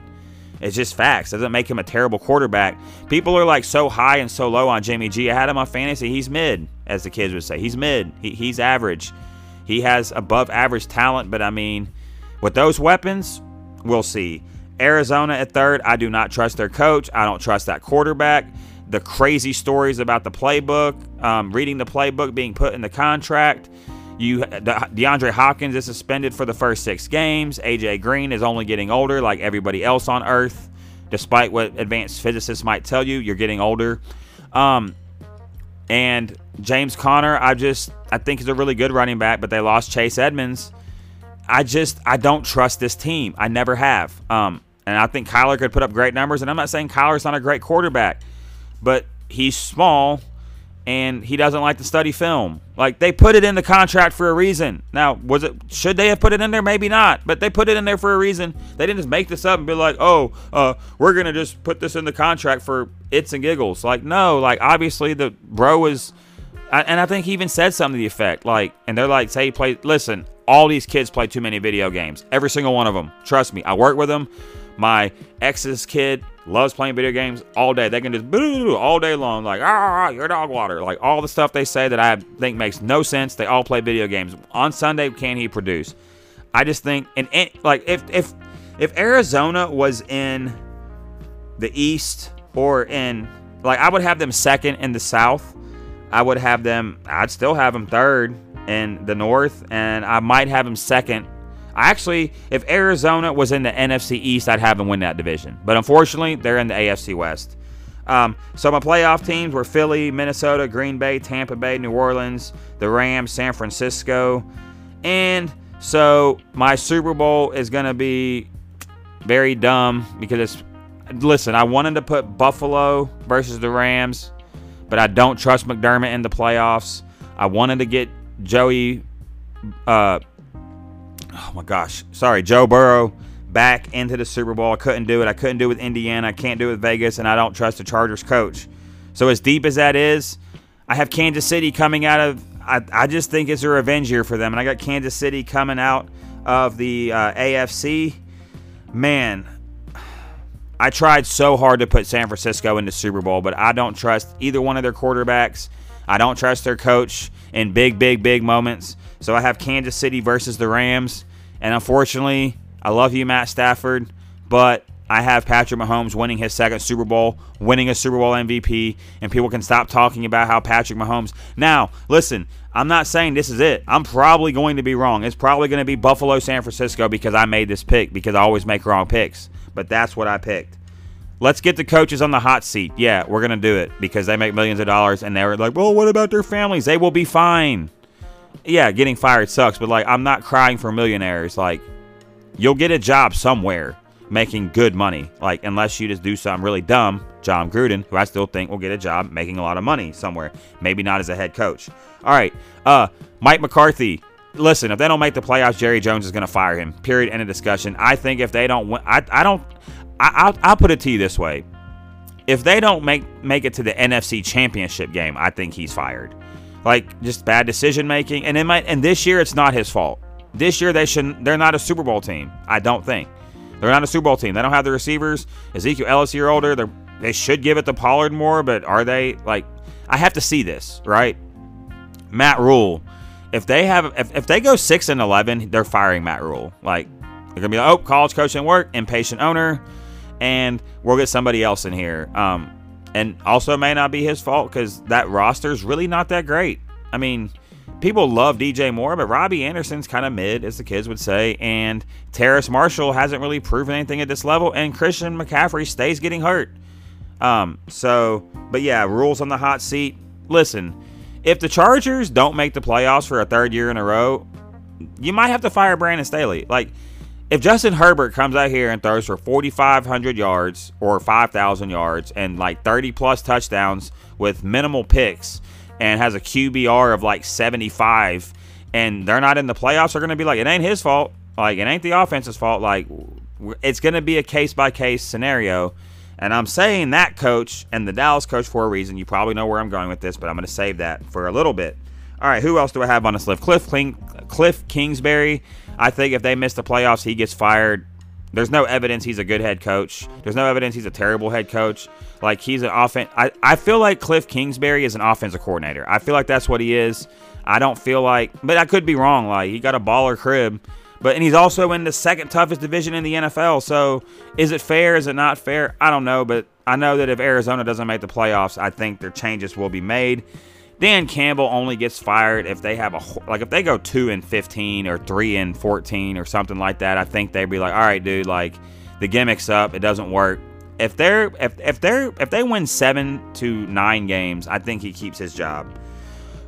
It's just facts. Doesn't make him a terrible quarterback. People are like so high and so low on Jimmy G. I had him on fantasy. He's mid, as the kids would say. He's mid. He, he's average. He has above average talent, but I mean, with those weapons, we'll see. Arizona at third. I do not trust their coach. I don't trust that quarterback. The crazy stories about the playbook, um, reading the playbook, being put in the contract. You DeAndre Hopkins is suspended for the first six games. AJ Green is only getting older, like everybody else on Earth. Despite what advanced physicists might tell you, you're getting older. Um, and James Conner, I just I think is a really good running back, but they lost Chase Edmonds. I just I don't trust this team. I never have. Um, and I think Kyler could put up great numbers. And I'm not saying Kyler's not a great quarterback, but he's small and he doesn't like to study film. Like they put it in the contract for a reason. Now, was it should they have put it in there? Maybe not, but they put it in there for a reason. They didn't just make this up and be like, "Oh, uh, we're gonna just put this in the contract for its and giggles." Like, no, like obviously the bro is, and I think he even said something to the effect like, and they're like, "Say, play. Listen, all these kids play too many video games. Every single one of them. Trust me, I work with them. My ex's kid loves playing video games all day. They can just boo all day long, like, ah, your dog water. Like all the stuff they say that I think makes no sense. They all play video games. On Sunday, can he produce? I just think, and, and like, if, if, if Arizona was in the East or in, like, I would have them second in the South. I would have them, I'd still have them third in the North, and I might have them second Actually, if Arizona was in the NFC East, I'd have them win that division. But unfortunately, they're in the AFC West. Um, so my playoff teams were Philly, Minnesota, Green Bay, Tampa Bay, New Orleans, the Rams, San Francisco. And so my Super Bowl is going to be very dumb because it's. Listen, I wanted to put Buffalo versus the Rams, but I don't trust McDermott in the playoffs. I wanted to get Joey uh, oh my gosh, sorry, Joe Burrow back into the Super Bowl. I couldn't do it. I couldn't do it with Indiana. I can't do it with Vegas, and I don't trust the Chargers coach. So as deep as that is, I have Kansas City coming out of. I, I just think it's a revenge year for them, and I got Kansas City coming out of the uh, AFC. Man, I tried so hard to put San Francisco in the Super Bowl, but I don't trust either one of their quarterbacks. I don't trust their coach in big, big, big moments. So I have Kansas City versus the Rams. And unfortunately, I love you, Matt Stafford, but I have Patrick Mahomes winning his second Super Bowl, winning a Super Bowl MVP, and people can stop talking about how Patrick Mahomes. Now, listen, I'm not saying this is it. I'm probably going to be wrong. It's probably going to be Buffalo, San Francisco because I made this pick because I always make wrong picks. But that's what I picked. Let's get the coaches on the hot seat. Yeah, we're going to do it because they make millions of dollars and they're like, well, what about their families? They will be fine yeah, getting fired sucks, but like I'm not crying for millionaires. Like you'll get a job somewhere making good money. Like unless you just do something really dumb, Jon Gruden, who I still think will get a job making a lot of money somewhere. Maybe not as a head coach. All right, uh, Mike McCarthy. Listen, if they don't make the playoffs, Jerry Jones is going to fire him. Period. End of discussion. I think if they don't win, I, I don't. I, I'll, I'll put it to you this way: if they don't make make it to the NFC Championship game, I think he's fired like just bad decision making. And it might and this year it's not his fault. This year they shouldn't they're not a Super Bowl team. I don't think. They're not a Super Bowl team. They don't have the receivers. Ezekiel Ellis year older. They they should give it to Pollard more, but are they like I have to see this, right? Matt Rhule. If they have if, if they go six and eleven, they're firing Matt Rhule. Like they're gonna be like, oh, college coach didn't work, impatient owner, and we'll get somebody else in here. Um, and also may not be his fault because that roster is really not that great. I mean, people love DJ Moore, but Robbie Anderson's kind of mid, as the kids would say, and Terrace Marshall hasn't really proven anything at this level, and Christian McCaffrey stays getting hurt. Um, so, but yeah, Rhule's on the hot seat. Listen, if the Chargers don't make the playoffs for a third year in a row, you might have to fire Brandon Staley. Like, if Justin Herbert comes out here and throws for 4,500 yards or 5,000 yards and like 30 plus touchdowns with minimal picks, and has a QBR of like 75 and they're not in the playoffs, they're going to be like, it ain't his fault. Like, it ain't the offense's fault. Like, it's going to be a case by case scenario. And I'm saying that coach and the Dallas coach for a reason. You probably know where I'm going with this, but I'm going to save that for a little bit. All right, who else do I have on this list? Cliff, Cliff Kingsbury. I think if they miss the playoffs, he gets fired. There's no evidence he's a good head coach. There's no evidence he's a terrible head coach. Like he's an offense. I, I feel like Cliff Kingsbury is an offensive coordinator. I feel like that's what he is. I don't feel like, but I could be wrong. Like he got a baller crib, but and he's also in the second toughest division in the NFL. So is it fair? Is it not fair? I don't know, but I know that if Arizona doesn't make the playoffs, I think their changes will be made. Dan Campbell only gets fired if they have a like if they go two and fifteen or three and fourteen or something like that. I think they'd be like, all right, dude, like the gimmick's up, it doesn't work. If they're if if they're if they win seven to nine games, I think he keeps his job.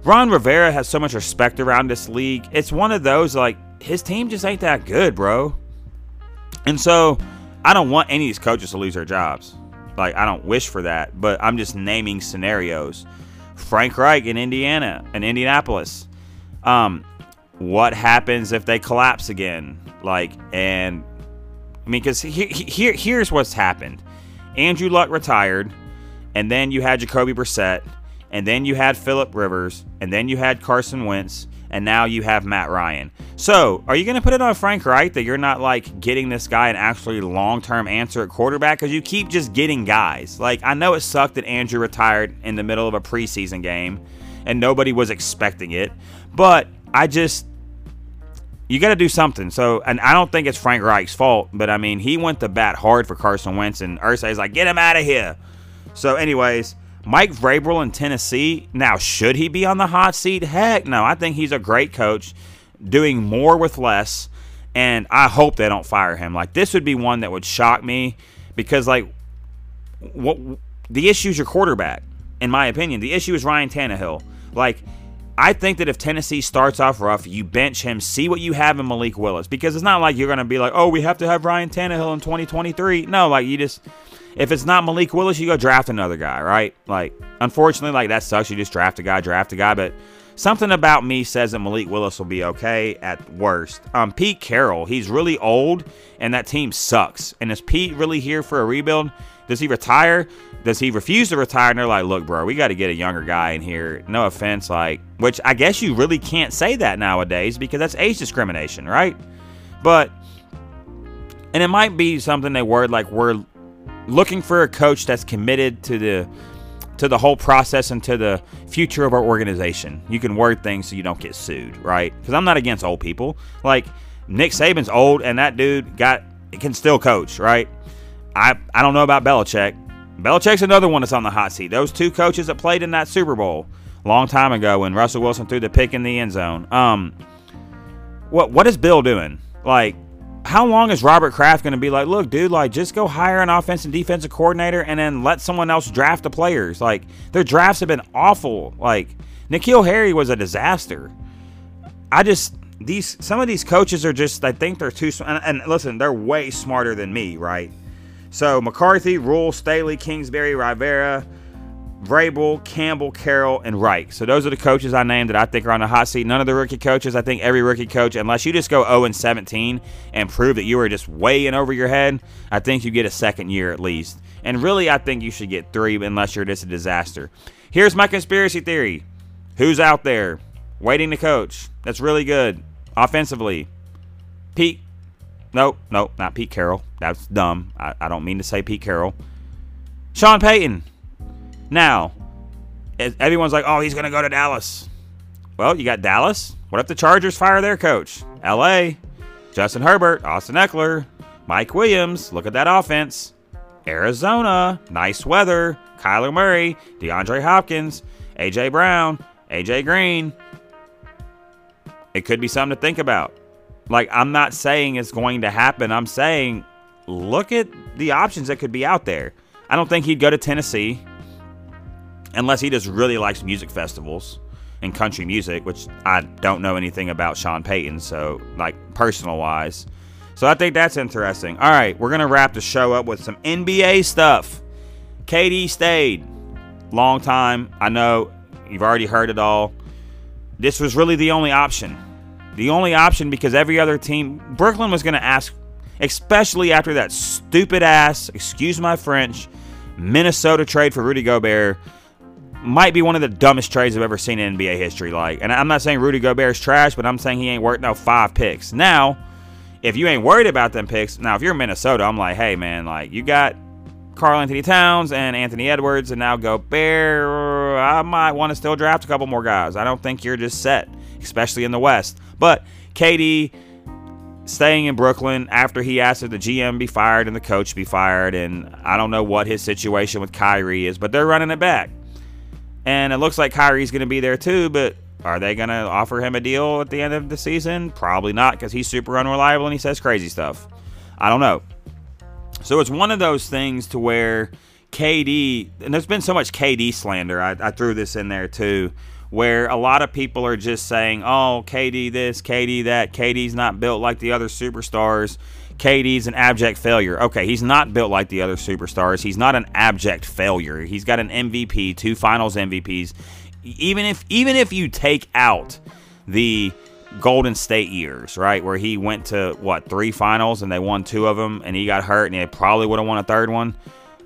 Ron Rivera has so much respect around this league. It's one of those like his team just ain't that good, bro. And so I don't want any of these coaches to lose their jobs. Like I don't wish for that, but I'm just naming scenarios. Frank Reich in Indiana, in Indianapolis. Um, what happens if they collapse again? Like, and I mean, because here, here, here's what's happened. Andrew Luck retired, and then you had Jacoby Brissett, and then you had Philip Rivers, and then you had Carson Wentz, and now you have Matt Ryan. So, are you going to put it on Frank Reich that you're not like getting this guy an actually long term answer at quarterback? Because you keep just getting guys. Like, I know it sucked that Andrew retired in the middle of a preseason game and nobody was expecting it, but I just. You got to do something. So, and I don't think it's Frank Reich's fault, but I mean, he went to bat hard for Carson Wentz, and Irsay's like, get him out of here. So, anyways, Mike Vrabel in Tennessee. Now, should he be on the hot seat? Heck no. I think he's a great coach, doing more with less, and I hope they don't fire him. Like this would be one that would shock me because, like, what the issue is your quarterback. In my opinion, the issue is Ryan Tannehill. Like, I think that if Tennessee starts off rough, you bench him, see what you have in Malik Willis, because it's not like you're going to be like, oh, we have to have Ryan Tannehill in 2023. No, like you just if it's not Malik Willis, you go draft another guy, right? Like, unfortunately, like that sucks. You just draft a guy, draft a guy, but something about me says that Malik Willis will be okay at worst. Um, Pete Carroll, he's really old, and that team sucks. And is Pete really here for a rebuild? Does he retire? Does he refuse to retire? And they're like, look, bro, we got to get a younger guy in here. No offense, like, which I guess you really can't say that nowadays because that's age discrimination, right? But, and it might be something they word like we're looking for a coach that's committed to the to the whole process and to the future of our organization. You can word things so you don't get sued, right? Because I'm not against old people. Like Nick Saban's old, and that dude got can still coach, right? I I don't know about Belichick. Belichick's another one that's on the hot seat. Those two coaches that played in that Super Bowl long time ago when Russell Wilson threw the pick in the end zone. Um, what what is Bill doing? Like how long is Robert Kraft going to be like, look, dude, like just go hire an offensive and defensive coordinator and then let someone else draft the players? Like their drafts have been awful. Like N'Keal Harry was a disaster. I just these some of these coaches are just I think they're too and, and listen, they're way smarter than me, right? So McCarthy, Rhule, Staley, Kingsbury, Rivera, Vrabel, Campbell, Carroll, and Reich. So those are the coaches I named that I think are on the hot seat. None of the rookie coaches. I think every rookie coach, unless you just go 0 and 17 and prove that you are just way in over your head, I think you get a second year at least. And really, I think you should get three unless you're just a disaster. Here's my conspiracy theory. Who's out there waiting to coach? That's really good offensively. Pete. Nope, nope, not Pete Carroll. That's dumb. I, I don't mean to say Pete Carroll. Sean Payton. Now, everyone's like, oh, he's going to go to Dallas. Well, you got Dallas. What if the Chargers fire their coach? LA, Justin Herbert, Austin Ekeler, Mike Williams. Look at that offense. Arizona, nice weather. Kyler Murray, DeAndre Hopkins, AJ Brown, AJ Green. It could be something to think about. Like, I'm not saying it's going to happen. I'm saying look at the options that could be out there. I don't think he'd go to Tennessee unless he just really likes music festivals and country music, which I don't know anything about Sean Payton, so like personal wise. So I think that's interesting. All right, we're gonna wrap the show up with some NBA stuff. KD stayed long time. I know You've already heard it all. This was really the only option. The only option because every other team, Brooklyn was going to ask, especially after that stupid ass, excuse my French, Minnesota trade for Rudy Gobert. Might be one of the dumbest trades I've ever seen in NBA history. Like, and I'm not saying Rudy Gobert's trash, but I'm saying he ain't worth no five picks. Now, if you ain't worried about them picks, now if you're Minnesota, I'm like, hey man, like you got Karl-Anthony Towns and Anthony Edwards, and now Gobert. I might want to still draft a couple more guys. I don't think you're just set, especially in the West. But KD staying in Brooklyn after he asked if the GM be fired and the coach be fired, and I don't know what his situation with Kyrie is, but they're running it back. And it looks like Kyrie's going to be there too, but are they going to offer him a deal at the end of the season? Probably not because he's super unreliable and he says crazy stuff. I don't know. So it's one of those things to where KD, and there's been so much KD slander, I, I threw this in there too, where a lot of people are just saying, oh, KD this, KD that, KD's not built like the other superstars. KD's an abject failure. Okay, he's not built like the other superstars. He's not an abject failure. He's got an MVP, two finals MVPs. Even if even if you take out the Golden State years, right, where he went to what three finals and they won two of them, and he got hurt and he probably would have won a third one.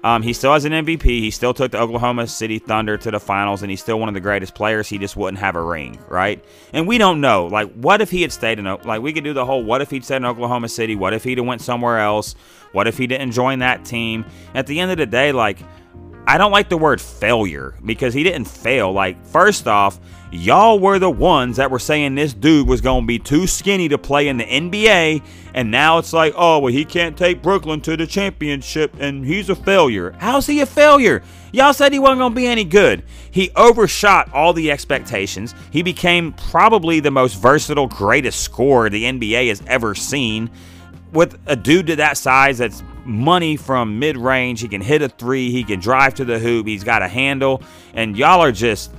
Um, he still has an MVP. He still took the Oklahoma City Thunder to the finals, and he's still one of the greatest players. He just wouldn't have a ring, right? And we don't know. Like, what if he had stayed in? Like, we could do the whole. What if he'd stayed in Oklahoma City? What if he'd have went somewhere else? What if he didn't join that team? At the end of the day, like, I don't like the word failure because he didn't fail. Like, first off, Y'all were the ones that were saying this dude was going to be too skinny to play in the NBA, and now it's like, oh, well, he can't take Brooklyn to the championship, and he's a failure. How's he a failure? Y'all said he wasn't going to be any good. He overshot all the expectations. He became probably the most versatile, greatest scorer the NBA has ever seen. With a dude to that size that's money from mid range, he can hit a three, he can drive to the hoop, he's got a handle, and y'all are just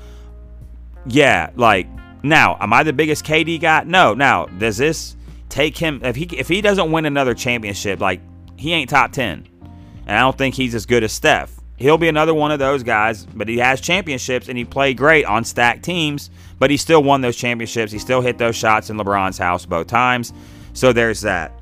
yeah, like now, am I the biggest KD guy? No. Now, does this take him if he if he doesn't win another championship, like he ain't top 10. And I don't think he's as good as Steph. He'll be another one of those guys, but he has championships and he played great on stacked teams, but he still won those championships. He still hit those shots in LeBron's house both times. So there's that.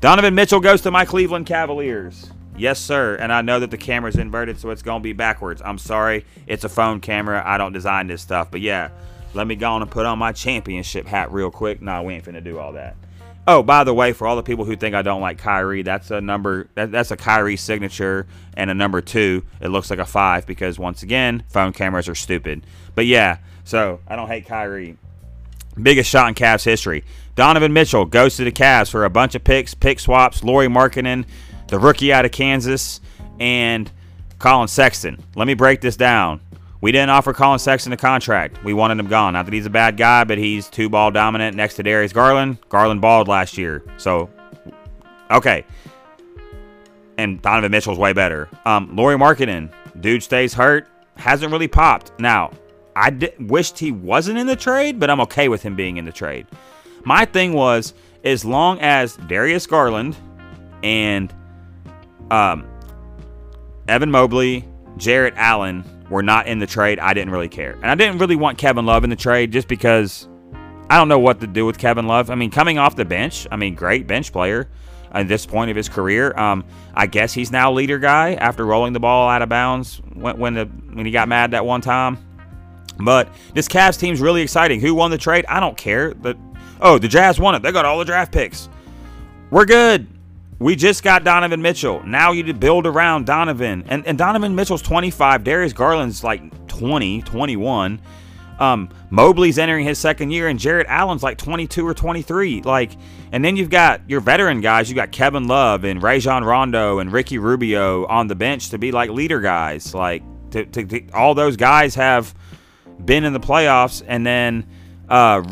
Donovan Mitchell goes to my Cleveland Cavaliers. Yes, sir. And I know that the camera's inverted, so it's going to be backwards. I'm sorry. It's a phone camera. I don't design this stuff. But yeah, let me go on and put on my championship hat real quick. Nah, we ain't finna do all that. Oh, by the way, for all the people who think I don't like Kyrie, that's a number. That, that's a Kyrie signature and a number two. It looks like a five because once again, phone cameras are stupid. But yeah, so I don't hate Kyrie. Biggest shot in Cavs history. Donovan Mitchell goes to the Cavs for a bunch of picks, pick swaps, Lauri Markkanen, the rookie out of Kansas, and Collin Sexton. Let me break this down. We didn't offer Collin Sexton a contract. We wanted him gone. Not that he's a bad guy, but he's two ball dominant next to Darius Garland. Garland balled last year. So, okay. And Donovan Mitchell's way better. Um, Lauri Markkanen, dude stays hurt. Hasn't really popped. Now, I wished he wasn't in the trade, but I'm okay with him being in the trade. My thing was, as long as Darius Garland and um, Evan Mobley, Jarrett Allen were not in the trade. I didn't really care. And I didn't really want Kevin Love in the trade just because I don't know what to do with Kevin Love. I mean, coming off the bench, I mean, great bench player at this point of his career. Um, I guess he's now leader guy after rolling the ball out of bounds when, when, the, when he got mad that one time. But this Cavs team's really exciting. Who won the trade? I don't care. The, oh, the Jazz won it. They got all the draft picks. We're good. We just got Donovan Mitchell. Now you build around Donovan. And, and Donovan Mitchell's 25. Darius Garland's like 20, 21. Um, Mobley's entering his second year, and Jarrett Allen's like 22 or 23. Like, and then you've got your veteran guys. You got Kevin Love and Rajon Rondo and Ricky Rubio on the bench to be like leader guys. Like, to, to, to, all those guys have been in the playoffs, and then uh,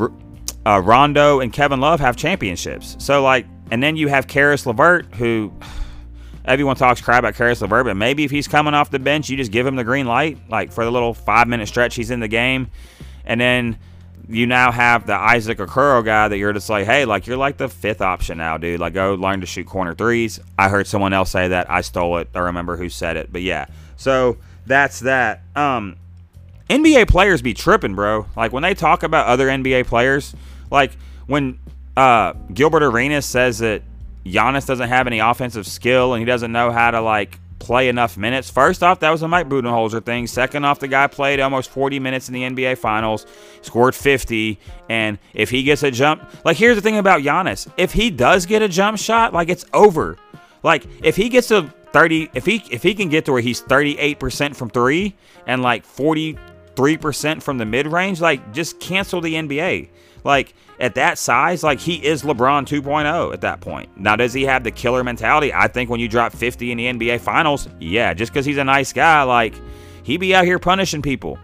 uh, Rondo and Kevin Love have championships. So like and then you have Caris LeVert, who everyone talks crap about Caris LeVert, but maybe if he's coming off the bench, you just give him the green light, like for the little five minute stretch he's in the game. And then you now have the Isaac Okoro guy that you're just like, hey, like you're like the fifth option now, dude. Like go learn to shoot corner threes. I heard someone else say that. I stole it. I remember who said it. But yeah. So that's that. Um NBA players be tripping, bro. Like when they talk about other NBA players, like when uh, Gilbert Arenas says that Giannis doesn't have any offensive skill and he doesn't know how to like play enough minutes. First off, that was a Mike Budenholzer thing. Second off, the guy played almost 40 minutes in the NBA Finals, scored 50, and if he gets a jump, like here's the thing about Giannis, if he does get a jump shot, like it's over. Like if he gets a 30, if he if he can get to where he's 38% from three and like 43% from the mid range, like just cancel the NBA. Like at that size, like he is LeBron 2.0 at that point. Now, does he have the killer mentality? I think when you drop 50 in the NBA Finals, yeah, just because he's a nice guy, like he be out here punishing people.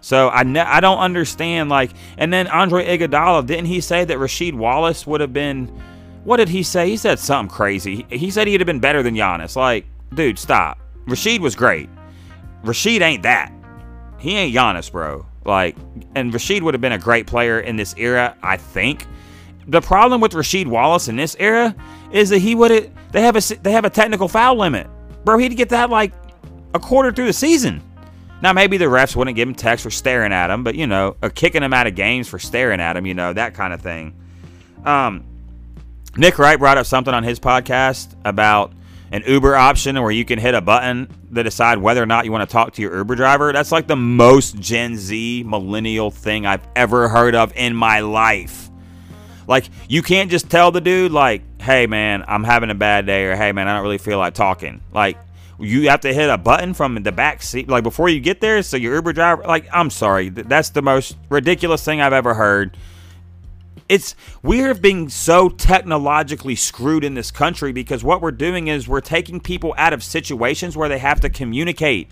So I ne- I don't understand like. And then Andre Iguodala, didn't he say that Rasheed Wallace would have been? What did he say? He said something crazy. He said he'd have been better than Giannis. Like, dude, stop. Rasheed was great. Rasheed ain't that. He ain't Giannis, bro. Like, and Rasheed would have been a great player in this era, I think. The problem with Rasheed Wallace in this era is that he would have they have a they have a technical foul limit, bro. He'd get that like a quarter through the season. Now maybe the refs wouldn't give him text for staring at him, but you know, or kicking him out of games for staring at him, you know, that kind of thing. Um, Nick Wright brought up something on his podcast about an Uber option where you can hit a button to decide whether or not you want to talk to your Uber driver. That's like the most Gen Z millennial thing I've ever heard of in my life. Like, you can't just tell the dude, like, hey, man, I'm having a bad day, or hey, man, I don't really feel like talking. Like, you have to hit a button from the back seat, like, before you get there. So your Uber driver, like, I'm sorry. That's the most ridiculous thing I've ever heard it's we're being so technologically screwed in this country because what we're doing is we're taking people out of situations where they have to communicate.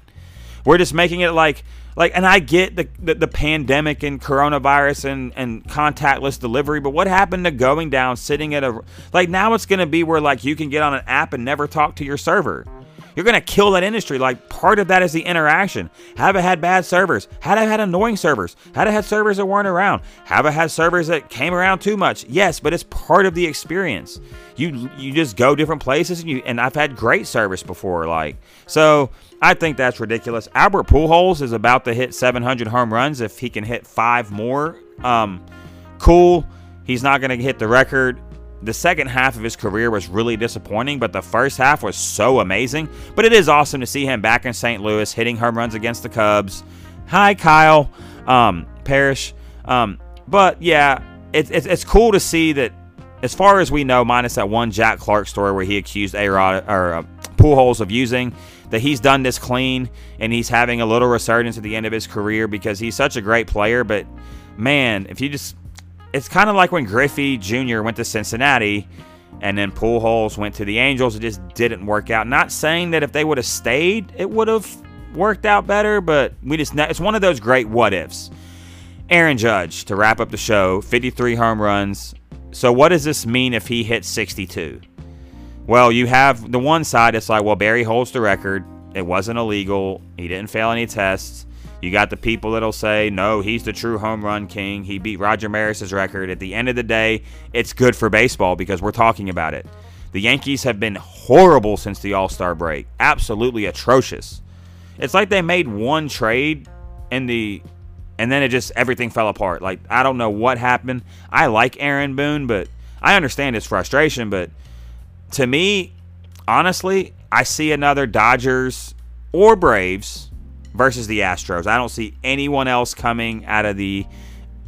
We're just making it like like and I get the, the, the pandemic and coronavirus and and contactless delivery, but what happened to going down sitting at a like now it's going to be where like you can get on an app and never talk to your server. You're going to kill that industry. Like part of that is the interaction. Have I had bad servers? Had I had annoying servers? Had I had servers that weren't around? Have I had servers that came around too much? Yes, but it's part of the experience. You you just go different places and you and I've had great service before. Like so, I think that's ridiculous. Albert Pujols is about to hit 700 home runs if he can hit five more. Um, cool. He's not going to hit the record the second half of his career was really disappointing, but the first half was so amazing. But it is awesome to see him back in St. Louis hitting home runs against the Cubs. Hi, Kyle um, Parrish. Um, but yeah, it's, it's, it's cool to see that, as far as we know, minus that one Jack Clark story where he accused A-Rod or uh, Pujols of using, that he's done this clean and he's having a little resurgence at the end of his career because he's such a great player. But man, if you just it's kind of like when Griffey Jr. went to Cincinnati and then Pujols went to the Angels. It just didn't work out. Not saying that if they would have stayed, it would have worked out better, but we just it's one of those great what ifs. Aaron Judge to wrap up the show, 53 home runs. So what does this mean if he hits 62? Well, you have the one side. It's like, well, Barry holds the record. It wasn't illegal. He didn't fail any tests. You got the people that'll say, no, he's the true home run king. He beat Roger Maris's record. At the end of the day, it's good for baseball because we're talking about it. The Yankees have been horrible since the All Star break. Absolutely atrocious. It's like they made one trade in the and then it just everything fell apart. Like I don't know what happened. I like Aaron Boone, but I understand his frustration, but to me, honestly, I see another Dodgers or Braves versus the Astros. I don't see anyone else coming out of the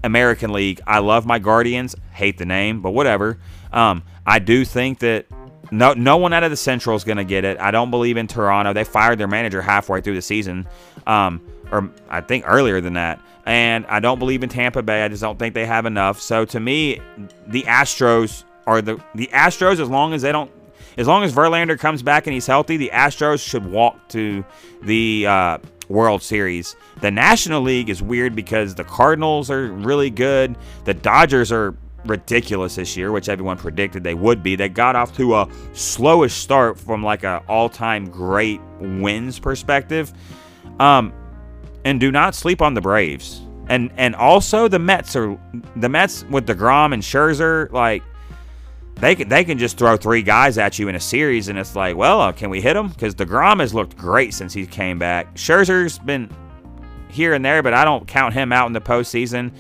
American League. I love my Guardians. Hate the name, but whatever. Um, I do think that no no one out of the Central is going to get it. I don't believe in Toronto. They fired their manager halfway through the season, um, or I think earlier than that. And I don't believe in Tampa Bay. I just don't think they have enough. So to me, the Astros are the the Astros as long as they don't as long as Verlander comes back and he's healthy, the Astros should walk to the uh, World Series. The National League is weird because the Cardinals are really good. The Dodgers are ridiculous this year, which everyone predicted they would be. They got off to a slowish start from like a all-time great wins perspective. Um, and do not sleep on the Braves. And and also the Mets are the Mets with deGrom and Scherzer like they can they can just throw three guys at you in a series, and it's like, well, uh, can we hit them? Because deGrom has looked great since he came back. Scherzer's been here and there, but I don't count him out in the postseason.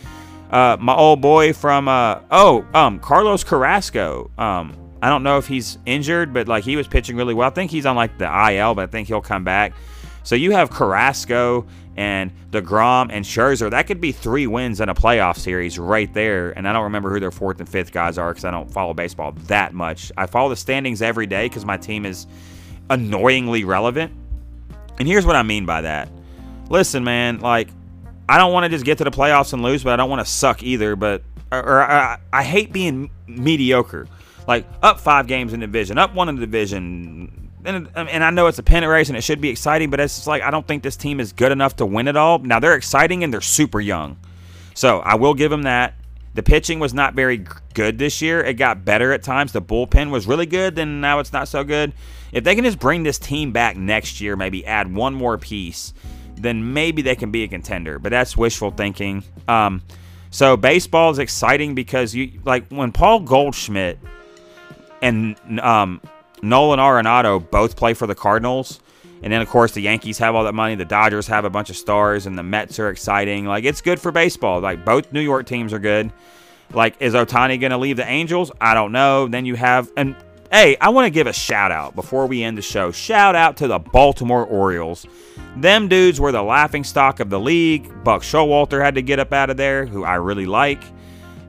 Uh, my old boy from uh, oh um Carlos Carrasco. Um, I don't know if he's injured, but like he was pitching really well. I think he's on like the IL, but I think he'll come back. So you have Carrasco and DeGrom and Scherzer. That could be three wins in a playoff series right there. And I don't remember who their fourth and fifth guys are because I don't follow baseball that much. I follow the standings every day because my team is annoyingly relevant. And here's what I mean by that. Listen, man, like I don't want to just get to the playoffs and lose, but I don't want to suck either. But or, or I, I hate being mediocre. Like up five games in the division, up one in the division, and, and I know it's a pennant race and it should be exciting, but it's just like I don't think this team is good enough to win it all. Now they're exciting and they're super young, so I will give them that. The pitching was not very good this year. It got better at times. The bullpen was really good, then now it's not so good. If they can just bring this team back next year, maybe add one more piece, then maybe they can be a contender. But that's wishful thinking. Um, so baseball is exciting because you like when Paul Goldschmidt and um, Nolan Arenado both play for the Cardinals. And then, of course, the Yankees have all that money. The Dodgers have a bunch of stars, and the Mets are exciting. Like, it's good for baseball. Like, both New York teams are good. Like, is Ohtani going to leave the Angels? I don't know. Then you have, and hey, I want to give a shout out before we end the show. Shout out to the Baltimore Orioles. Them dudes were the laughing stock of the league. Buck Showalter had to get up out of there, who I really like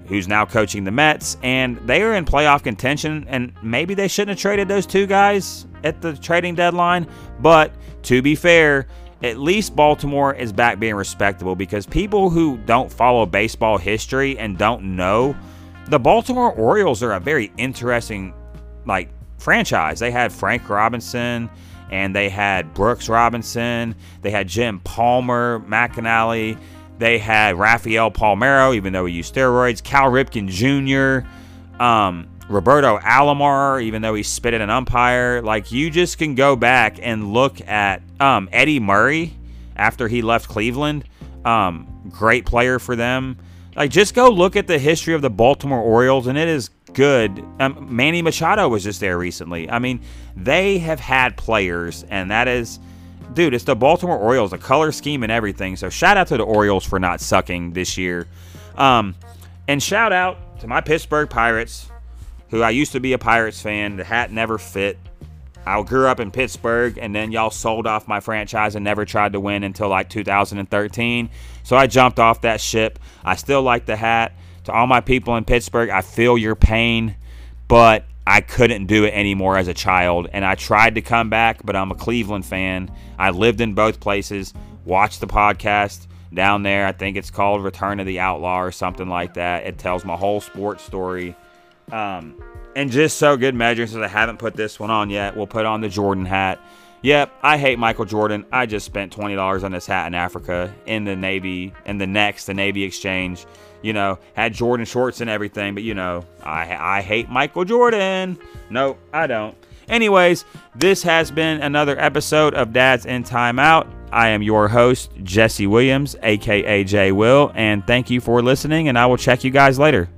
who's now coaching the Mets, and they are in playoff contention. And maybe they shouldn't have traded those two guys at the trading deadline. But to be fair, at least Baltimore is back being respectable because people who don't follow baseball history and don't know, the Baltimore Orioles are a very interesting like franchise. They had Frank Robinson and they had Brooks Robinson, they had Jim Palmer, McNally they had Rafael Palmeiro, even though he used steroids. Cal Ripken Jr., um, Roberto Alomar, even though he spit at an umpire. Like, you just can go back and look at um, Eddie Murray after he left Cleveland. Um, great player for them. Like, just go look at the history of the Baltimore Orioles, and it is good. Um, Manny Machado was just there recently. I mean, they have had players, and that is dude, it's the Baltimore Orioles, the color scheme and everything. So shout out to the Orioles for not sucking this year. Um, and shout out to my Pittsburgh Pirates, who I used to be a Pirates fan. The hat never fit. I grew up in Pittsburgh, and then y'all sold off my franchise and never tried to win until like 2013. So I jumped off that ship. I still like the hat. To all my people in Pittsburgh, I feel your pain, but I couldn't do it anymore as a child. And I tried to come back, but I'm a Cleveland fan. I lived in both places, watched the podcast down there. I think it's called Return of the Outlaw or something like that. It tells my whole sports story. Um, and just so good measure, since I haven't put this one on yet, we'll put on the Jordan hat. Yep, I hate Michael Jordan. I just spent $20 on this hat in Africa in the Navy, in the next, the Navy exchange you know, had Jordan shorts and everything, but you know, I I hate Michael Jordan. No, I don't. Anyways, this has been another episode of Dad's in Timeout. I am your host, Jesse Williams, aka J Will, and thank you for listening, and I will check you guys later.